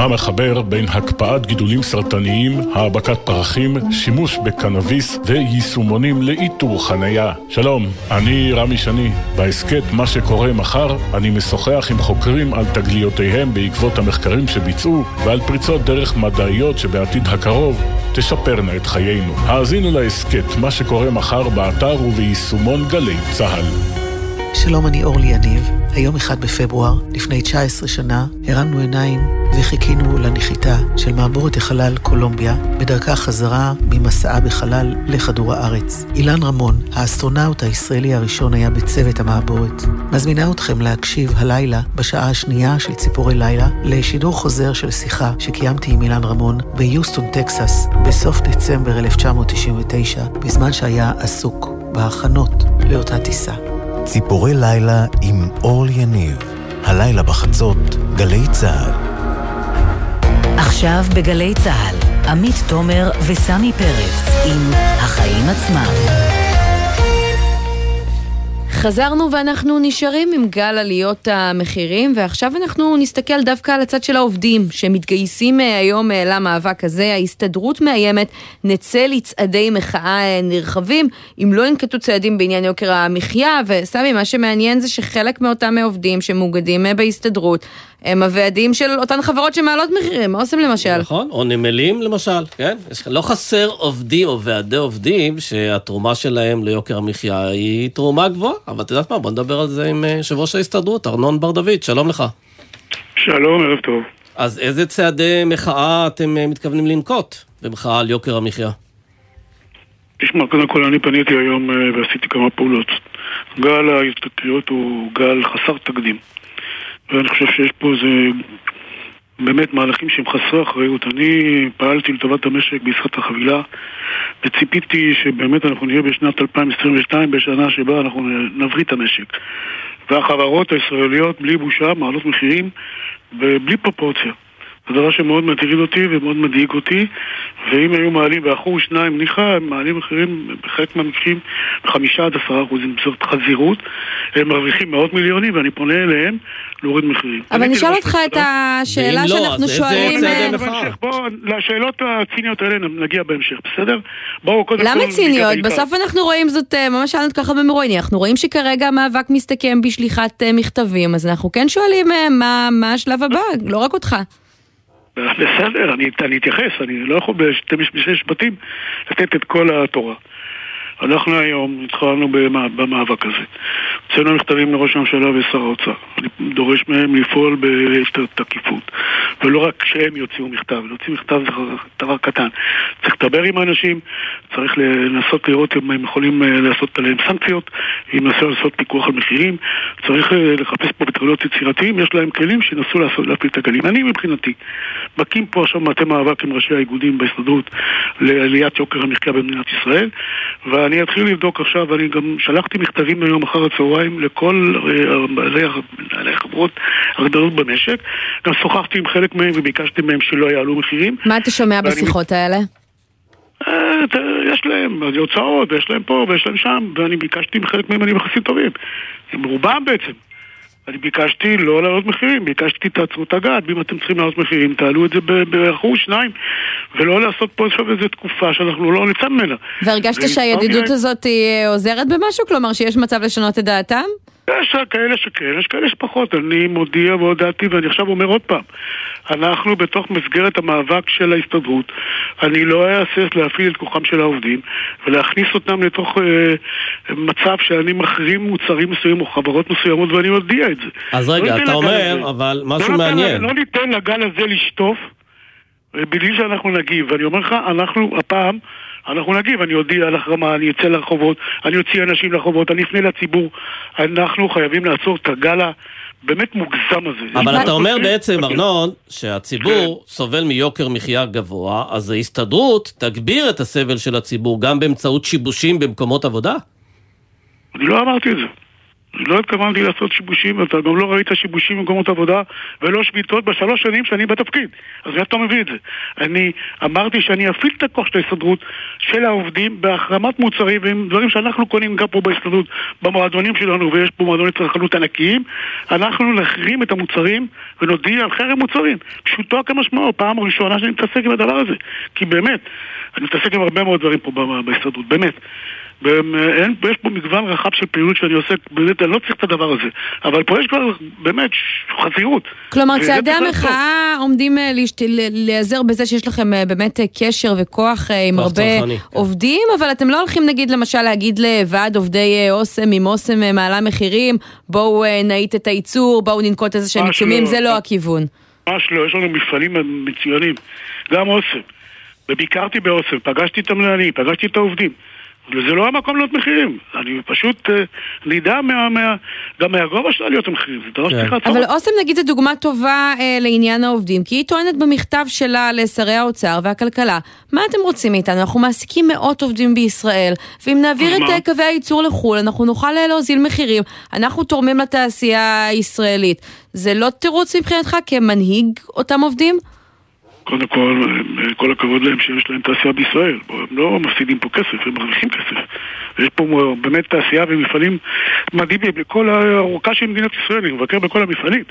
מה מחבר בין הקפאת גידולים סרטניים, העבקת פרחים, שימוש בקנאביס ויישומונים לאיתור חניה. שלום, אני רמי שני. בהסכת מה שקורה מחר, אני משוחח עם חוקרים על תגליותיהם בעקבות המחקרים שביצעו ועל פריצות דרך מדעיות שבעתיד הקרוב תשפרנה את חיינו. האזינו להסכת מה שקורה מחר באתר וביישומון גלי צה"ל. שלום, אני אורלי יניב. היום אחד בפברואר, לפני 19 שנה, הרמנו עיניים וחיכינו לנחיתה של מעבורת החלל קולומביה, בדרכה חזרה ממסעה בחלל לכדור הארץ. אילן רמון, האסטרונאוט הישראלי הראשון, היה בצוות המעבורת. מזמינה אתכם להקשיב הלילה, בשעה השנייה של ציפורי לילה, לשידור חוזר של שיחה שקיימתי עם אילן רמון ביוסטון, טקסס, בסוף דצמבר 1999, בזמן שהיה עסוק בהכנות לאותה טיסה. ציפורי לילה עם אורל יניב. הלילה בחצות, גלי צה"ל. עכשיו בגלי צה"ל, עמית תומר וסמי פרץ עם החיים עצמם. חזרנו ואנחנו נשארים עם גל עליות המחירים, ועכשיו אנחנו נסתכל דווקא על הצד של העובדים שמתגייסים אה, היום אה, למאבק הזה. ההסתדרות מאיימת, נצא לצעדי מחאה אה, נרחבים, אם לא ינקטו צעדים בעניין יוקר המחיה, וסמי, מה שמעניין זה שחלק מאותם עובדים שמאוגדים בהסתדרות, הם הוועדים של אותן חברות שמעלות מחירים, מה עושים למשל? נכון, או נמלים למשל, כן? לא חסר עובדים או ועדי עובדים שהתרומה שלהם ליוקר המחיה היא תרומה גבוהה, אבל את יודעת מה, בוא נדבר על זה עם אה, יושב ראש ההסתדרות, ארנון בר דוד, שלום לך. שלום, ערב טוב. אז איזה צעדי מחאה אתם אה, מתכוונים לנקוט במחאה על יוקר המחיה? תשמע, קודם כל אני פניתי היום אה, ועשיתי כמה פעולות. גל ההסתכלויות הוא גל חסר תקדים. ואני חושב שיש פה איזה באמת מהלכים שהם חסרי אחריות. אני פעלתי לטובת המשק בעסקת החבילה וציפיתי שבאמת אנחנו נהיה בשנת 2022, בשנה שבה אנחנו נבריא את המשק. והחברות הישראליות בלי בושה מעלות מחירים ובלי פרופורציה. זה דבר שמאוד מטריד אותי ומאוד מדאיג אותי, ואם היו מעלים באחוז שניים, ניחא, הם מעלים מחירים בחלק מהמקרים בחמישה עד עשרה אחוזים, זאת חזירות, הם מרוויחים מאות מיליונים ואני פונה אליהם להוריד מחירים. אבל אני נשאל כראש אותך את השאלה לא, שאנחנו שואלים... אה? בואו, לשאלות הציניות האלה נגיע בהמשך, בסדר? בואו קודם כל... למה ציניות? בסוף אנחנו רואים זאת, אה, ממש שאלנו ככה במרואיינים, אנחנו רואים שכרגע המאבק מסתכם בשליחת אה, מכתבים, אז אנחנו כן שואלים מה מה השלב הבא, לא רק אותך. בסדר, אני, אני אתייחס, אני לא יכול בשתי משפטים לתת את כל התורה. אנחנו היום התחלנו במאבק הזה. הוצאנו מכתבים לראש הממשלה ושר האוצר. אני דורש מהם לפעול בתקיפות. ולא רק שהם יוציאו מכתב, להוציא מכתב זה דבר קטן. צריך לדבר עם האנשים, צריך לנסות לראות אם הם יכולים אה, לעשות עליהם סנקציות, אם נסו לעשות פיקוח על מחירים, צריך אה, לחפש פה פתרונות יצירתיים, יש להם כלים שינסו להפעיל את הגלים. אני מבחינתי, מקים פה עכשיו מטה מאבק עם ראשי האיגודים בהסתדרות לעליית יוקר המחיה במדינת ישראל, אתחיל לבדוק עכשיו, ואני גם שלחתי מכתבים היום אחר הצהריים לכל אה, בעלי מנהלי החברות הגדולות במשק, גם שוחחתי עם חלק מהם וביקשתי מהם שלא יעלו מחירים. מה אתה שומע ואני- בשיחות האלה? אה, יש להם הוצאות, ויש להם פה ויש להם שם, ואני ביקשתי מחלק מהם, אני יחסית טובים. עם רובם בעצם. אני ביקשתי לא להעלות מחירים, ביקשתי תעצרו את הגת, ואם אתם צריכים להעלות מחירים, תעלו את זה באחוז, שניים, ולא לעשות פה עכשיו איזו תקופה שאנחנו לא נצא ממנה. והרגשת שהידידות מספר הזאת אה, עוזרת במשהו? כלומר שיש מצב לשנות את דעתם? יש כאלה שכן, יש כאלה שפחות. אני מודיע והודעתי, ואני עכשיו אומר עוד פעם, אנחנו בתוך מסגרת המאבק של ההסתדרות, אני לא אהסס להפעיל את כוחם של העובדים ולהכניס אותם לתוך אה, מצב שאני מחרים מוצרים מסוימים או חברות מסוימות ואני מודיע את זה. אז לא רגע, ניתן אתה אומר, הזה- אבל לא משהו ניתן- מעניין. לא ניתן לגל הזה לשטוף בלי שאנחנו נגיב. ואני אומר לך, אנחנו הפעם... אנחנו נגיב, אני אודיע על החרמה, אני אצא לרחובות, אני אוציא אנשים לרחובות, אני אפנה לציבור. אנחנו חייבים לעצור את הגל הבאמת מוגזם הזה. אבל אתה אומר פה- בעצם, ארנון, שהציבור סובל מיוקר מחיה גבוה, אז ההסתדרות תגביר את הסבל של הציבור גם באמצעות שיבושים במקומות עבודה? אני לא אמרתי את זה. לא התכוונתי לעשות שיבושים, אתה גם לא ראית שיבושים במקומות עבודה ולא שביתות בשלוש שנים שאני בתפקיד. אז איך אתה מביא את זה? אני אמרתי שאני אפעיל את הכוח של ההסתדרות, של העובדים, בהחרמת מוצרים ועם דברים שאנחנו קונים גם פה בהסתדרות, במועדונים שלנו, ויש פה מועדוני צרכנות ענקיים, אנחנו נחרים את המוצרים ונודיע על חרם מוצרים. פשוטו כמשמעו, פעם ראשונה שאני מתעסק עם הדבר הזה. כי באמת, אני מתעסק עם הרבה מאוד דברים פה בהסתדרות, באמת. ואין, יש פה מגוון רחב של פעילות שאני עושה, באמת, אני לא צריך את הדבר הזה. אבל פה יש כבר באמת חזירות. כלומר, צעדי המחאה עומדים אה, להיעזר בזה שיש לכם אה, באמת אה, קשר וכוח אה, עם כוח הרבה צרכני, כן. עובדים, אבל אתם לא הולכים נגיד למשל להגיד לוועד עובדי אה, אוסם, אם אוסם אה, מעלה מחירים, בואו אה, נאיט את הייצור, בואו ננקוט איזה שהם עיצומים, לא. זה לא הכיוון. ממש לא, יש לנו מפעלים מצוינים, גם אוסם. וביקרתי באוסם, פגשתי את המנהלים, פגשתי את העובדים. וזה לא המקום לעלות מחירים. אני פשוט אה, נדע מה, מה, גם מהגובה של עליות המחירים. זה דבר שצריך לעצור. אבל אוסם נגיד זו דוגמה טובה אה, לעניין העובדים, כי היא טוענת במכתב שלה לשרי האוצר והכלכלה, מה אתם רוצים מאיתנו? אנחנו מעסיקים מאות עובדים בישראל, ואם נעביר את מה? אה, קווי הייצור לחו"ל, אנחנו נוכל אה, להוזיל מחירים, אנחנו תורמים לתעשייה הישראלית. זה לא תירוץ מבחינתך כמנהיג אותם עובדים? קודם כל, אה, כל הכבוד להם שיש להם תעשייה בישראל. הם לא מפסידים פה כסף, הם מרוויחים כסף. יש פה באמת תעשייה ומפעלים מדהימים בכל האורכה של מדינת ישראל, אני מבקר בכל המפעלים.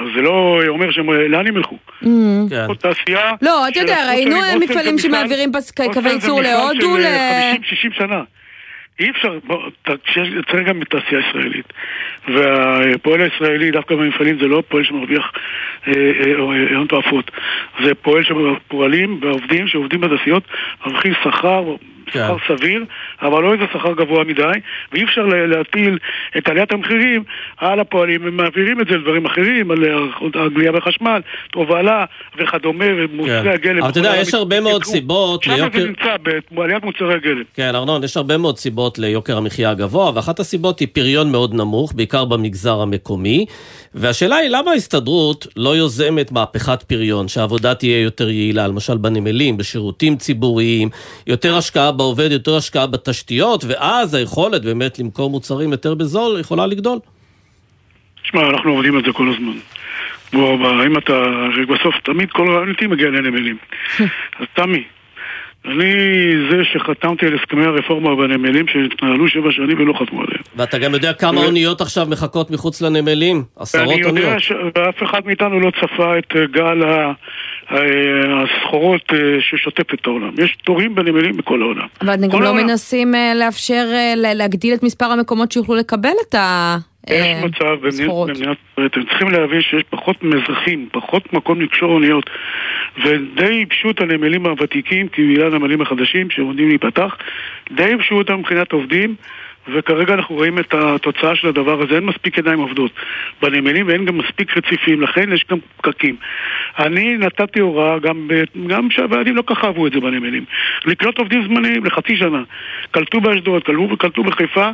אז זה לא אומר שהם, לאן הם ילכו? Mm. כן. פה תעשייה... לא, אתה יודע, ראינו. אה, מפעלים מפעל- שמעבירים קווי ייצור להודו, ל... אה, 50-60 שנה. אי אפשר, צריך גם בתעשייה ישראלית. והפועל הישראלי, דווקא במפעלים, זה לא פועל שמרוויח אה, אה, אה, הון תועפות. זה פועל שפועלים ועובדים שעובדים בתעשיות, מרוויחים שכר, שכר סביר, אבל לא איזה שכר גבוה מדי, ואי אפשר לה- להטיל את עליית המחירים על הפועלים, הם מעבירים את זה לדברים אחרים, על הגלייה בחשמל, תובלה וכדומה, ומוצרי כן. הגלם. אבל אתה יודע, יש הרבה מאוד. סיבות שם ליוקר- זה נמצא, בעליית מוצרי הגלם. כן, ארנון, יש הרבה מאוד סיבות ליוקר המחיה הגבוה, ואחת הסיבות היא פריון מאוד נמוך, בעיקר במגזר המקומי. והשאלה היא למה ההסתדרות לא יוזמת מהפכת פריון, שהעבודה תהיה יותר יעילה, למשל בנמלים, בשירותים ציבוריים, יותר השקעה בעובד, יותר השקעה בתשתיות, ואז היכולת באמת למכור מוצרים יותר בזול יכולה לגדול. תשמע, אנחנו עובדים על זה כל הזמן. בוא, אם אתה... בסוף תמיד כל איתי מגיע לנמלים. אז תמי, אני זה שחתמתי על הסכמי הרפורמה בנמלים שהתנהלו שבע שנים ולא חתמו עליהם. ואתה גם יודע כמה אוניות עכשיו מחכות מחוץ לנמלים? עשרות אוניות. יודע שאף אחד מאיתנו לא צפה את אה, גל ה- ה- הסחורות אה, ששוטף את העולם. יש תורים בנמלים בכל העולם. אבל אתם גם לא העולם. מנסים אה, לאפשר, אה, להגדיל את מספר המקומות שיוכלו לקבל את ה... יש אה, מצב במדינת ישראל, אתם צריכים להבין שיש פחות מזרחים, פחות מקום לקשור אוניות ודי ייבשו את הנמלים הוותיקים, כי בגלל הנמלים החדשים שעומדים להיפתח, די ייבשו אותם מבחינת עובדים וכרגע אנחנו רואים את התוצאה של הדבר הזה, אין מספיק ידיים עובדות. בנמלים ואין גם מספיק רציפים, לכן יש גם פקקים. אני נתתי הוראה, גם, גם שהוועדים לא כל כך אהבו את זה בנמלים, לקלוט עובדים זמניים לחצי שנה. קלטו באשדוד, קלטו, קלטו בחיפה,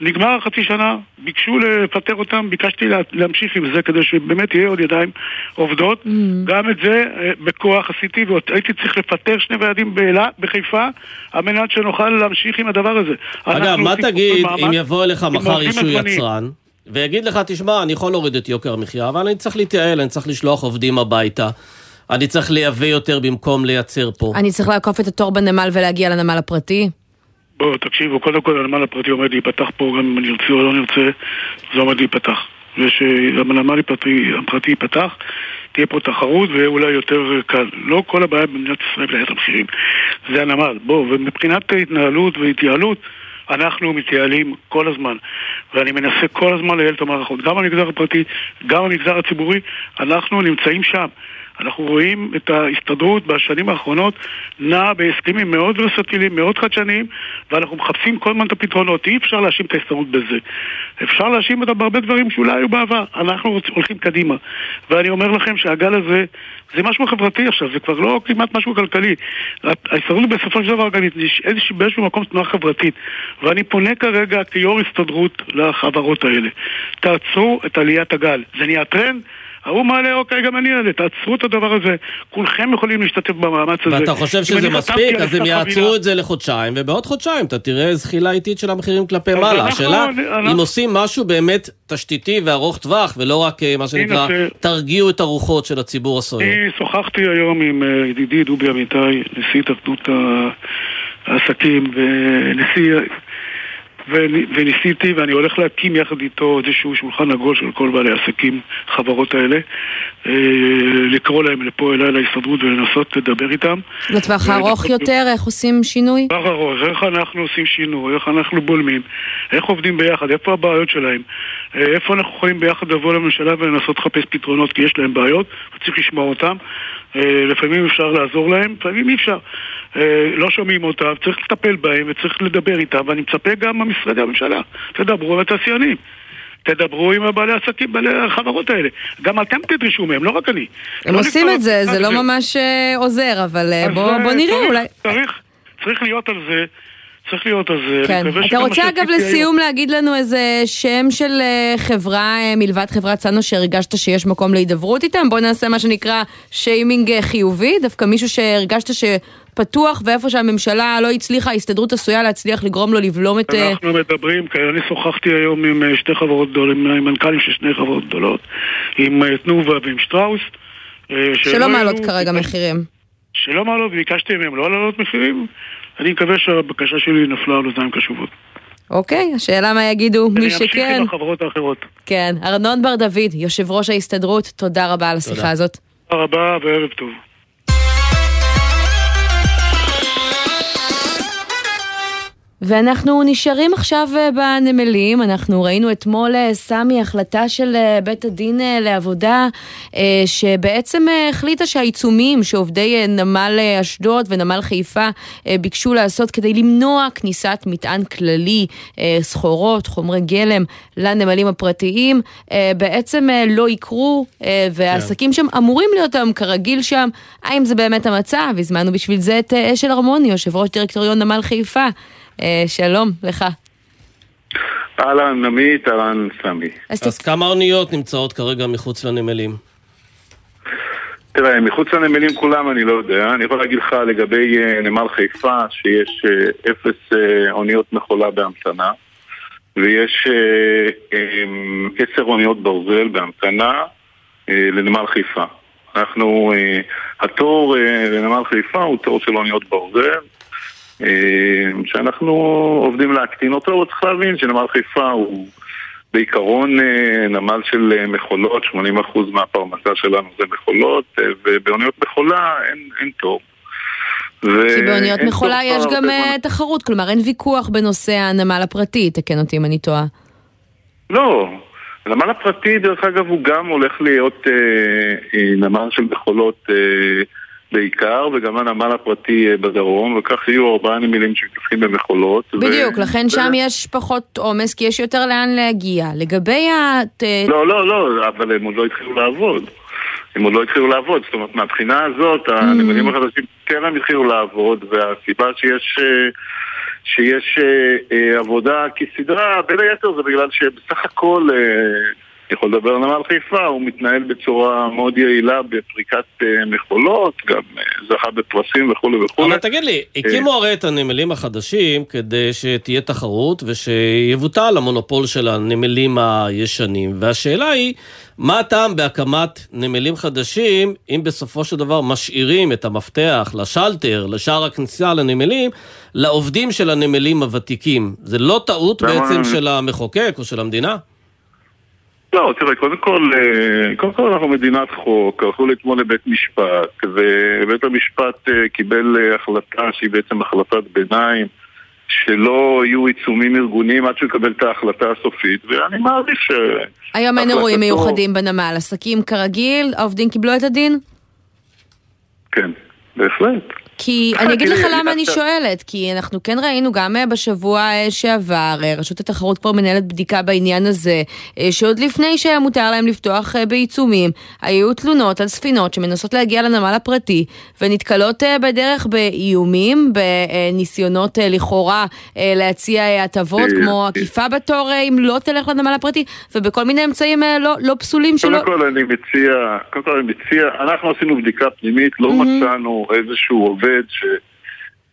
נגמר החצי שנה, ביקשו לפטר אותם, ביקשתי לה, להמשיך עם זה כדי שבאמת יהיה עוד ידיים עובדות. גם את זה אה, בכוח עשיתי, והייתי צריך לפטר שני ועדים באילת, בחיפה, על מנת שנוכל להמשיך עם הדבר הזה. אגב, מה תגיד אם יבוא אליך מחר הזמניים. יצרן, ויגיד לך, תשמע, אני יכול להוריד את יוקר המחיה, אבל אני צריך להתייעל, אני צריך לשלוח עובדים הביתה. אני צריך לייבא יותר במקום לייצר פה. אני צריך לעקוף את התור בנמל ולהגיע לנמל הפרטי? בואו, תקשיבו, קודם כל הנמל הפרטי עומד להיפתח פה, גם אם אני ארצה או לא נרצה, זה עומד להיפתח. ושהנמל הפרטי, הפרטי ייפתח, תהיה פה תחרות ויהיה אולי יותר קל. לא כל הבעיה במדינת ישראל בעיית המחירים, זה הנמל. בואו, ומבחינת התנהלות והתייעלות, אנחנו מתייעלים כל הזמן, ואני מנסה כל הזמן לייעל את המערכות, גם במגזר הפרטי, גם במגזר הציבורי, אנחנו נמצאים שם. אנחנו רואים את ההסתדרות בשנים האחרונות נעה בהסכמים מאוד ורסטיליים, מאוד חדשניים, ואנחנו מחפשים כל הזמן את הפתרונות. אי אפשר להאשים את ההסתדרות בזה. אפשר להאשים אותה בהרבה דברים שאולי היו בעבר. אנחנו הולכים קדימה. ואני אומר לכם שהגל הזה זה משהו חברתי עכשיו, זה כבר לא כמעט משהו כלכלי. ההסתדרות בסופו של דבר גם איזשהו באיזשהו מקום תנועה חברתית. ואני פונה כרגע כיו"ר הסתדרות לחברות האלה. תעצרו את עליית הגל. זה נהיה טרנד? ההוא מעלה, אוקיי, גם אני אעלה, תעצרו את הדבר הזה. כולכם יכולים להשתתף במאמץ הזה. ואתה חושב שזה מספיק, אז הם יעצרו את זה לחודשיים, ובעוד חודשיים אתה תראה זחילה איטית של המחירים כלפי מעלה. השאלה, אם עושים משהו באמת תשתיתי וארוך טווח, ולא רק אה, מה שנקרא, תרגיעו את הרוחות של הציבור הסוער. אני שוחחתי היום עם אה, ידידי דובי אמיתי, נשיא התאחדות העסקים ונשיא... וני- וניסיתי, ואני הולך להקים יחד איתו איזשהו שולחן עגול של כל בעלי העסקים, חברות האלה, אה, לקרוא להם לפה אליי להסתדרות ולנסות לדבר איתם. לטווח הארוך יותר, איך עושים שינוי? לטווח ארוך, איך אנחנו עושים שינוי, איך אנחנו בולמים, איך עובדים ביחד, איפה הבעיות שלהם, אה, איפה אנחנו יכולים ביחד לבוא לממשלה ולנסות לחפש פתרונות, כי יש להם בעיות, וצריך לשמוע אותם. אה, לפעמים אפשר לעזור להם, לפעמים אי אפשר. אה, לא שומעים אותם, צריך לטפל בהם וצריך לדבר איתם, ואני מצפה גם ממשרדי הממשלה, תדברו עם התעשיינים. תדברו עם בעלי העסקים, בעלי החברות האלה. גם אתם תדרשו מהם, לא רק אני. הם לא עושים את זה, זה לא. ממש אה, עוזר, אבל אה, בוא בוא נראה צריך- אולי. צריך, צריך להיות על זה, צריך להיות על זה. כן. אני מקווה אתה שכמה רוצה אגב שעשיתי היום- לסיום להגיד לנו איזה שם של אה, חברה אה, מלבד חברת סנו שהרגשת שיש מקום להידברות איתם? בוא נעשה מה שנקרא שיימינג אה, חיובי, דווקא מישהו שהרגשת שפתוח ואיפה שהממשלה לא הצליחה, ההסתדרות עשויה להצליח לגרום לו לבלום את... אה, אנחנו מדברים, כי אני שוחחתי היום עם אה, שתי חברות גדולות, עם מנכ"לים של שני חברות גדולות, עם אה, תנובה ועם שטראוס. אה, שלא מעלות העלו- כרגע מחירים. שלא מעלות, וביקשתי מהם לא להעלות מחירים. אני מקווה שהבקשה שלי נפלה על אוזניים קשובות. אוקיי, השאלה מה יגידו מי אני אמשיך שכן. עם החברות האחרות. כן, ארנון בר דוד, יושב ראש ההסתדרות, תודה רבה על השיחה תודה. הזאת. תודה רבה וערב טוב. ואנחנו נשארים עכשיו אה, בנמלים, אנחנו ראינו אתמול, אה, סמי, החלטה של אה, בית הדין לעבודה, שבעצם החליטה שהעיצומים שעובדי נמל אשדוד ונמל חיפה ביקשו לעשות כדי למנוע כניסת מטען כללי, סחורות, חומרי גלם לנמלים הפרטיים, בעצם לא יקרו, והעסקים שם אמורים להיות היום כרגיל שם. האם זה באמת המצב? הזמנו בשביל זה את אשל הרמוני, יושב ראש דירקטוריון נמל חיפה. אה, שלום לך. אהלן עמית, אהלן סמי. אז כמה אוניות נמצאות כרגע מחוץ לנמלים? תראה, מחוץ לנמלים כולם אני לא יודע. אני יכול להגיד לך לגבי אה, נמל חיפה, שיש אה, אפס אוניות מכולה בהמתנה, ויש אה, עשר אוניות ברזל בהמתנה, לנמל חיפה. אנחנו, התור לנמל חיפה הוא תור של אוניות ברזל, שאנחנו עובדים להקטין אותו, וצריך להבין שנמל חיפה הוא בעיקרון אה, נמל של אה, מכולות, 80% מהפרנסה שלנו זה מכולות, אה, ובאוניות מכולה אין, אין תור. כי באוניות מכולה יש גם הרבה אה, זמן. תחרות, כלומר אין ויכוח בנושא הנמל הפרטי, תקן אותי אם אני טועה. לא, הנמל הפרטי דרך אגב הוא גם הולך להיות אה, אה, נמל של מכולות אה, בעיקר, וגם הנמל הפרטי אה, בדרום, וכך יהיו ארבעה נמלים שמתעסקים במכולות. ו- בדיוק, לכן ו- שם יש פחות עומס, כי יש יותר לאן להגיע. לגבי ה... לא, לא, לא, אבל הם עוד לא התחילו לעבוד. הם עוד לא התחילו לעבוד, זאת אומרת, מהבחינה הזאת, Mm. הנמלים החדשים טרם התחילו לעבוד, והסיבה שיש, אה, שיש אה, אה, עבודה כסדרה, בין היתר זה בגלל שבסך הכל, אה, אני יכול לדבר על נמל חיפה, הוא מתנהל בצורה מאוד יעילה בפריקת אה, מכולות, גם אה, זכה בפרסים וכולי וכולי. אבל תגיד לי, הקימו הרי את הנמלים החדשים כדי שתהיה תחרות ושיבוטל המונופול של הנמלים הישנים, והשאלה היא, מה הטעם בהקמת נמלים חדשים אם בסופו של דבר משאירים את המפתח לשלטר, לשער הכניסה לנמלים, לעובדים של הנמלים הוותיקים? זה לא טעות בעצם של המחוקק או של המדינה? לא, תראה, קודם כל, אה, קודם כל אנחנו מדינת חוק, הלכו אתמול לבית משפט, ובית המשפט אה, קיבל אה, החלטה שהיא בעצם החלטת ביניים, שלא יהיו עיצומים ארגוניים עד שהוא יקבל את ההחלטה הסופית, ואני מעריך ש... היום אין אירועים מיוחדים בנמל, עסקים כרגיל, העובדים קיבלו את הדין? כן, בהחלט. כי אני אגיד לך למה אני שואלת, כי אנחנו כן ראינו גם אה, בשבוע אה, שעבר, אה, רשות התחרות כבר מנהלת בדיקה בעניין הזה, שעוד לפני שהיה מותר להם לפתוח בעיצומים, היו תלונות על ספינות שמנסות להגיע לנמל הפרטי, ונתקלות בדרך באיומים, בניסיונות לכאורה להציע הטבות, כמו. עקיפה בתור אם לא תלך לנמל הפרטי, ובכל מיני אמצעים לא- לא פסולים שלא... קודם כל אני מציע, קודם כל אני מציע, אנחנו עשינו בדיקה פנימית, לא מצאנו איזשהו עובד ש,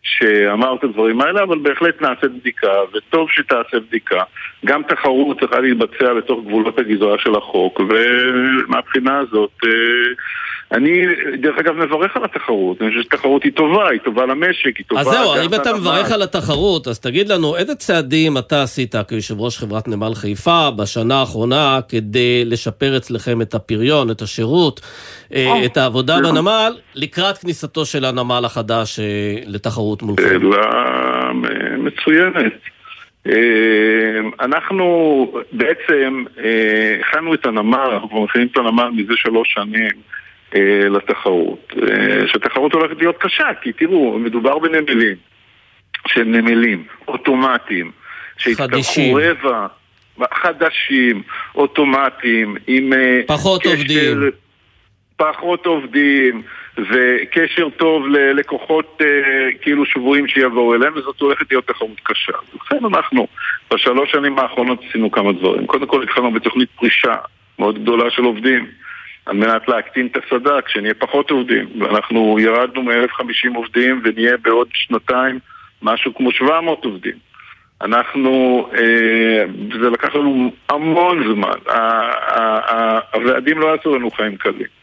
שאמר את הדברים האלה, אבל בהחלט נעשית בדיקה, וטוב שתעשה בדיקה. גם תחרות צריכה להתבצע בתוך גבולות הגזרה של החוק, ומהבחינה הזאת, אה, אני דרך אגב מברך על התחרות, אני חושב שתחרות היא טובה, היא טובה למשק, היא טובה אז זהו, אם אתה. מברך על התחרות, אז תגיד לנו, איזה צעדים אתה עשית כיושב ראש חברת נמל חיפה בשנה האחרונה כדי לשפר אצלכם את הפריון, את השירות, אה, את העבודה בנמל, לקראת כניסתו של הנמל החדש אה, לתחרות מולכם? שאלה מצוינת. אה, אנחנו בעצם אה, הכנו את הנמל, אנחנו כבר מכינים את הנמל מזה שלוש שנים אה, לתחרות. אה, שהתחרות הולכת להיות קשה, כי תראו, מדובר בנמלים, שהם נמלים אוטומטיים, חדישים. רבע, חדשים, אוטומטיים, עם אה, פחות קשר- עובדים. פחות עובדים וקשר טוב ללקוחות אה, כאילו שבויים שיבואו אליהם וזאת הולכת להיות תחרות קשה. אז לכן אנחנו בשלוש שנים האחרונות עשינו כמה דברים. קודם כל התחלנו בתוכנית פרישה מאוד גדולה של עובדים על מנת להקטין את הסד"כ, שנהיה פחות עובדים. ואנחנו ירדנו מ-1,050 עובדים ונהיה בעוד שנתיים משהו כמו 700 עובדים. אנחנו, אה, זה לקח לנו המון זמן. הוועדים לא עשו לנו חיים קלים.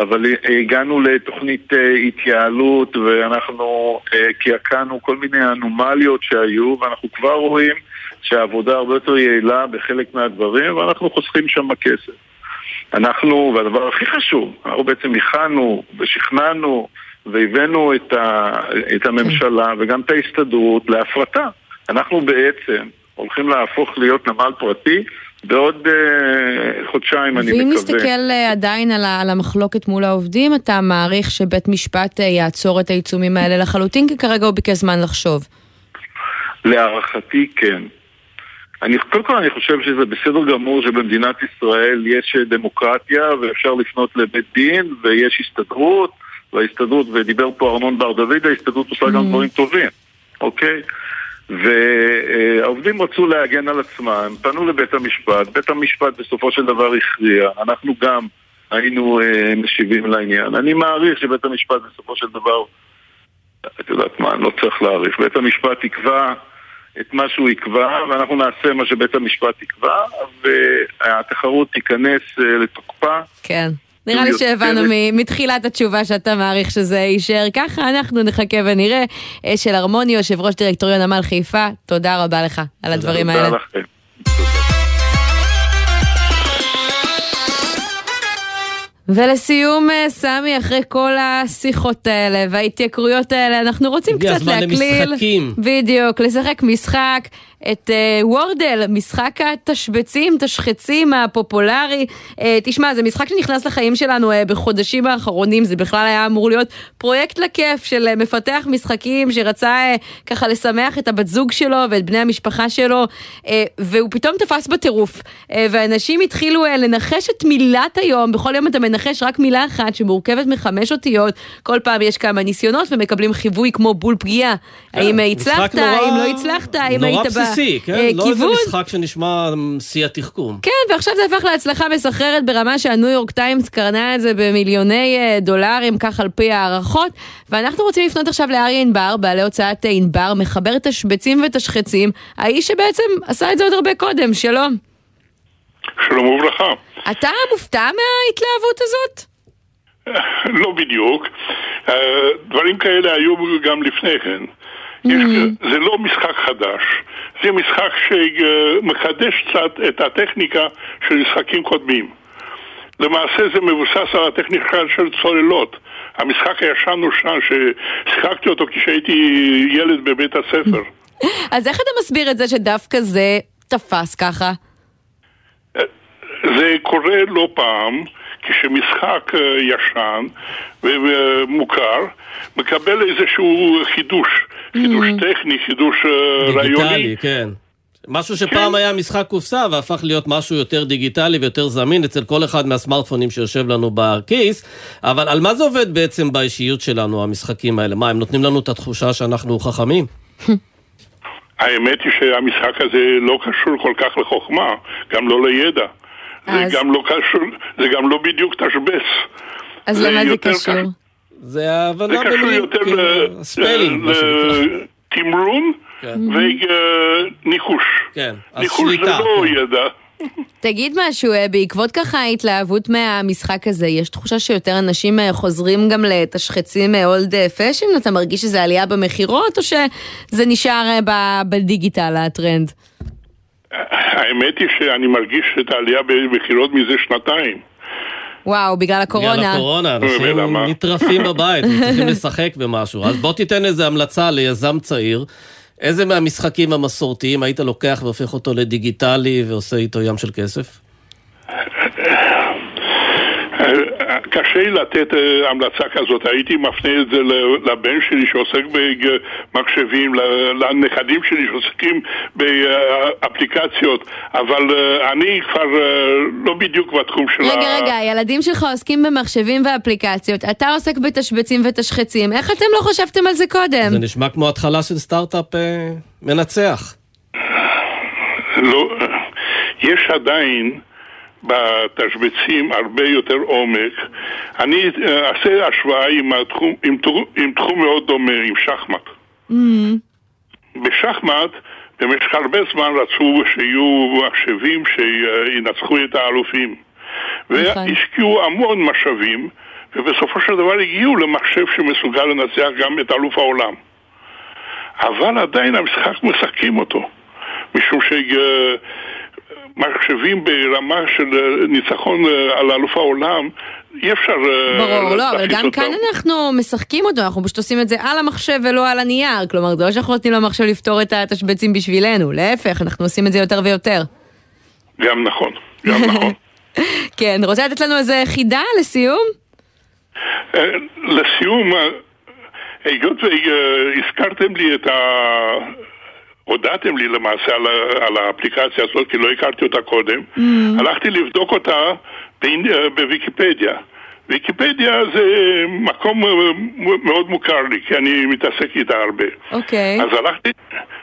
אבל הגענו לתוכנית אה, התייעלות ואנחנו אה, קעקענו כל מיני אנומליות שהיו ואנחנו כבר רואים שהעבודה הרבה יותר יעילה בחלק מהדברים ואנחנו חוסכים שם כסף. אנחנו, והדבר הכי חשוב, אנחנו בעצם הכנו ושכנענו והבאנו את, ה, את הממשלה וגם את ההסתדרות להפרטה. אנחנו בעצם הולכים להפוך להיות נמל פרטי בעוד אה, חודשיים, אני מקווה. ואם נסתכל אה, עדיין על ה- על המחלוקת מול העובדים, אתה מעריך שבית משפט אה, יעצור את העיצומים האלה לחלוטין, כי כרגע הוא ביקש זמן לחשוב. להערכתי כן. אני, קודם כל אני חושב שזה בסדר גמור שבמדינת ישראל יש דמוקרטיה ואפשר לפנות לבית דין ויש הסתדרות וההסתדרות, ודיבר פה ארנון בר דוד, ההסתדרות עושה גם דברים טובים, אוקיי? והעובדים רצו להגן על עצמם, פנו לבית המשפט, בית המשפט בסופו של דבר הכריע, אנחנו גם היינו אה, משיבים לעניין. אני מעריך שבית המשפט בסופו של דבר, את יודעת מה, אני לא צריך להעריך, בית המשפט יקבע את מה שהוא יקבע, ואנחנו נעשה מה שבית המשפט יקבע, והתחרות תיכנס אה, לתוקפה. כן. נראה לי שהבנו מתחילת התשובה שאתה מעריך שזה יישאר ככה, אנחנו נחכה ונראה. אשל הרמוני, יושב ראש דירקטוריון נמל חיפה, תודה רבה לך על הדברים תודה האלה. לכם. ולסיום, אה, סמי, אחרי כל השיחות האלה וההתייקרויות האלה, אנחנו רוצים הגיע קצת הזמן להקליל. למשחקים. בדיוק, לשחק משחק, את אה, וורדל, משחק התשבצים, תשחצים הפופולרי. אה, תשמע, זה משחק שנכנס לחיים שלנו אה, בחודשים האחרונים, זה בכלל היה אמור להיות פרויקט לכיף של מפתח משחקים שרצה ככה לשמח את הבת זוג שלו ואת בני המשפחה שלו, והוא פתאום תפס בטירוף. ואנשים התחילו לנחש את מילת היום, בכל יום אתה מנחש רק מילה אחת שמורכבת מחמש אותיות, כל פעם יש כמה ניסיונות ומקבלים חיווי כמו בול פגיעה. האם אה, משחק הצלחת, האם לא הצלחת, האם היית בסיסי, כן? בכיוון. לא איזה משחק שנשמע שיא התחכום. כן, ועכשיו זה הפך להצלחה מסחררת ברמה שהניו יורק טיימס קרנה את זה במיליוני אה, דולרים, כך על פי הערכות. ואנחנו רוצים לפנות עכשיו לאריה ענבר, בעלי הוצאת אה, ענבר, מחבר תשבצים ותשחצים, האיש שבעצם עשה את זה עוד הרבה קודם, שלום. שלום וברכה. אתה מופתע מההתלהבות הזאת? לא בדיוק. אה, דברים כאלה היו גם לפני כן. יש, זה לא משחק חדש, זה משחק שמחדש קצת את הטכניקה של משחקים קודמים. למעשה זה מבוסס על הטכניקה של צוללות. המשחק הישן-נושן ששיחקתי אותו כשהייתי ילד בבית הספר. אז איך אתה מסביר את זה שדווקא זה תפס ככה? זה קורה לא פעם כשמשחק אה, ישן ומוכר מקבל איזשהו חידוש, חידוש טכני, חידוש אה, רעיוני. דיגיטלי, כן. משהו שפעם היה משחק קופסה והפך להיות משהו יותר דיגיטלי ויותר זמין אצל כל אחד מהסמארטפונים שיושב לנו בכיס, אבל על מה זה עובד בעצם באישיות שלנו, המשחקים האלה? מה, הם נותנים לנו את התחושה שאנחנו חכמים? האמת היא שהמשחק הזה לא קשור כל כך לחוכמה, גם לא לידע. אז- זה גם לא קשור, זה גם לא בדיוק תשבץ. אז למה זה יותר קשור? זה זה ההבנה קשור במילים, יותר כאילו, ספלינג, מה שנקרא. לתמרון כן. וניחוש. כן, אז ניחוש זה. לא כן. ידע. תגיד משהו, אה, בעקבות ככה ההתלהבות מהמשחק הזה, יש תחושה שיותר אנשים אה, חוזרים גם לתשחצים old fashion? אתה מרגיש שזה עלייה במכירות, או שזה נשאר אה, ב digital הטרנד? האמת היא שאני מרגיש את העלייה במכירות מזה שנתיים. וואו, בגלל הקורונה. בגלל הקורונה, אנשים ולמה? נטרפים בבית, צריכים לשחק במשהו. אז בוא תיתן איזה המלצה ליזם צעיר. איזה מהמשחקים המסורתיים היית לוקח והופך אותו לדיגיטלי ועושה איתו ים של כסף? אה, קשה לי לתת אה, המלצה כזאת, הייתי מפנה את זה לבן שלי שעוסק במחשבים, לנכדים שלי שעוסקים באפליקציות, אבל אה, אני כבר אה, לא בדיוק בתחום של רגע, רגע, הילדים שלך עוסקים במחשבים ואפליקציות, אתה עוסק בתשבצים ותשחצים, איך אתם לא חשבתם על זה קודם? זה נשמע כמו התחלה של סטארט-אפ אה, מנצח. לא, יש עדיין בתשבצים הרבה יותר עומק. אני אה, אעשה השוואה עם, התחום, עם, תחום- עם תחום מאוד דומה, עם שחמט. בשחמט במשך הרבה זמן רצו שיהיו מחשבים שינצחו את האלופים. והשקיעו המון משאבים, ובסופו של דבר הגיעו למחשב שמסוגל לנצח גם את אלוף העולם. אבל עדיין המשחק משחקים אותו, משום שמחשבים ברמה של אה, ניצחון אה, על אלוף העולם, אי אפשר... אה, ברור, לא, אבל גם אותו. כאן אנחנו משחקים אותו, אנחנו פשוט עושים את זה על המחשב ולא על הנייר. כלומר, זה לא שאנחנו נותנים למחשב לפתור את התשבצים בשבילנו, להפך, אנחנו עושים את זה יותר ויותר. גם נכון, גם נכון. כן, רוצה לתת לנו איזה חידה לסיום? לסיום, היות והזכרתם לי את ה... הודעתם לי למעשה על. על האפליקציה הזאת, כי לא הכרתי אותה קודם, הלכתי לבדוק אותה אה, בוויקיפדיה. ויקיפדיה זה מקום מאוד מוכר לי, כי אני מתעסק איתה הרבה. אוקיי. אז הלכתי,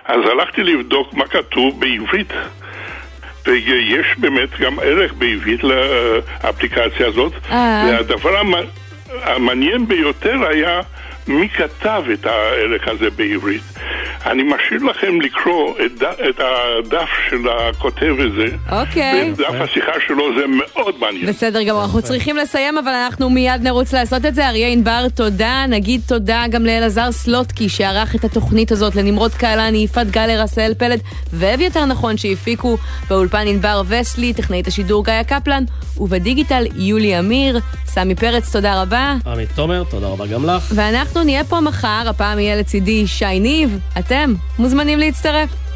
אז הלכתי לבדוק מה כתוב בעברית. ויש באמת גם ערך בעברית לאפליקציה הזאת. אה. והדבר המ... המעניין ביותר היה מי כתב את הערך הזה בעברית. אני משאיר לכם לקרוא את, ד, את הדף של הכותב הזה. אוקיי. ואת דף השיחה שלו זה מאוד מעניין. בסדר גמור, אנחנו צריכים לסיים, אבל אנחנו מיד נרוץ לעשות את זה. אריה ענבר, תודה. נגיד תודה גם לאלעזר סלוטקי, שערך את התוכנית הזאת, לנמרוד קהלני, יפעת גלר, עשהאל פלד, ואביתר נכון, שהפיקו באולפן ענבר וסלי, טכנאית השידור גיא קפלן, ובדיגיטל יולי אמיר. סמי פרץ, תודה רבה. עמית תומר, תודה רבה גם לך. ואנחנו נהיה פה מחר, הפעם יהיה לצידי שי ניב. אתם מוזמנים להצטרף.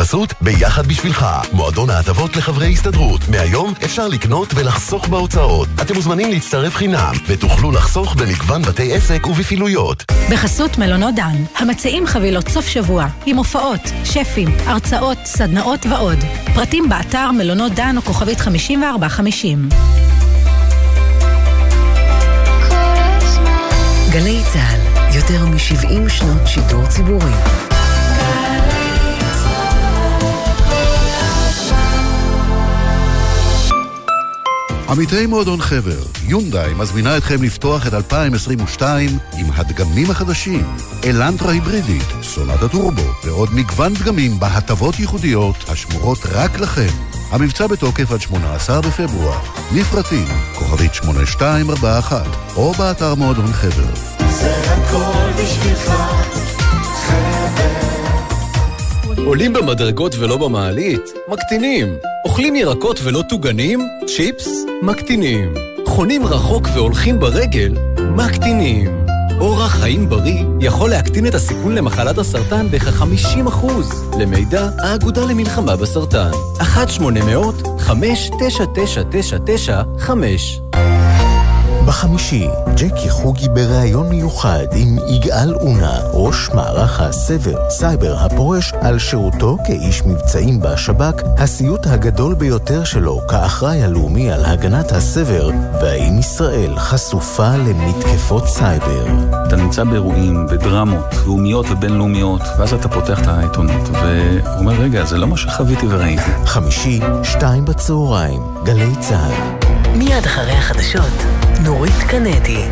בחסות ביחד בשבילך, מועדון ההטבות לחברי הסתדרות. מהיום אפשר לקנות ולחסוך בהוצאות. אתם מוזמנים להצטרף חינם, ותוכלו לחסוך במגוון בתי עסק ובפעילויות. בחסות מלונות דן, המציעים חבילות סוף שבוע, עם הופעות, שפים, הרצאות, סדנאות ועוד. פרטים באתר מלונות דן או כוכבית 5450. גלי צה"ל, יותר מ-70 שנות שידור ציבורי. עמיתי מועדון חבר, יונדאי מזמינה אתכם לפתוח את 2022 עם הדגמים החדשים, אלנטרה היברידית, סולת הטורבו ועוד מגוון דגמים בהטבות ייחודיות השמורות רק לכם. המבצע בתוקף עד 18 בפברואר. לפרטים, כוכבית 8241, או באתר מועדון חבר. זה הכל בשבילך, עולים במדרגות ולא במעלית? מקטינים. אוכלים ירקות ולא טוגנים? צ'יפס? מקטינים. חונים רחוק והולכים ברגל? מקטינים. אורח חיים בריא יכול להקטין את הסיכון למחלת הסרטן בכ-50%. למידע, האגודה למלחמה בסרטן. 1-800-599995 בחמישי, ג'קי חוגי בריאיון מיוחד עם יגאל אונה, ראש מערך הסייבר הפורש, על שירותו כאיש מבצעים בשב"כ, הסיוט הגדול ביותר שלו כאחראי הלאומי על הגנת הסייבר, והאם ישראל חשופה למתקפות סייבר. אתה נמצא באירועים, בדרמות, לאומיות ובינלאומיות, ואז אתה פותח את העיתונות, ואומר, רגע, זה לא מה שחוויתי וראיתי. חמישי, שתיים בצהריים, גלי צה"ל. מיד אחרי החדשות, נורית קנדי.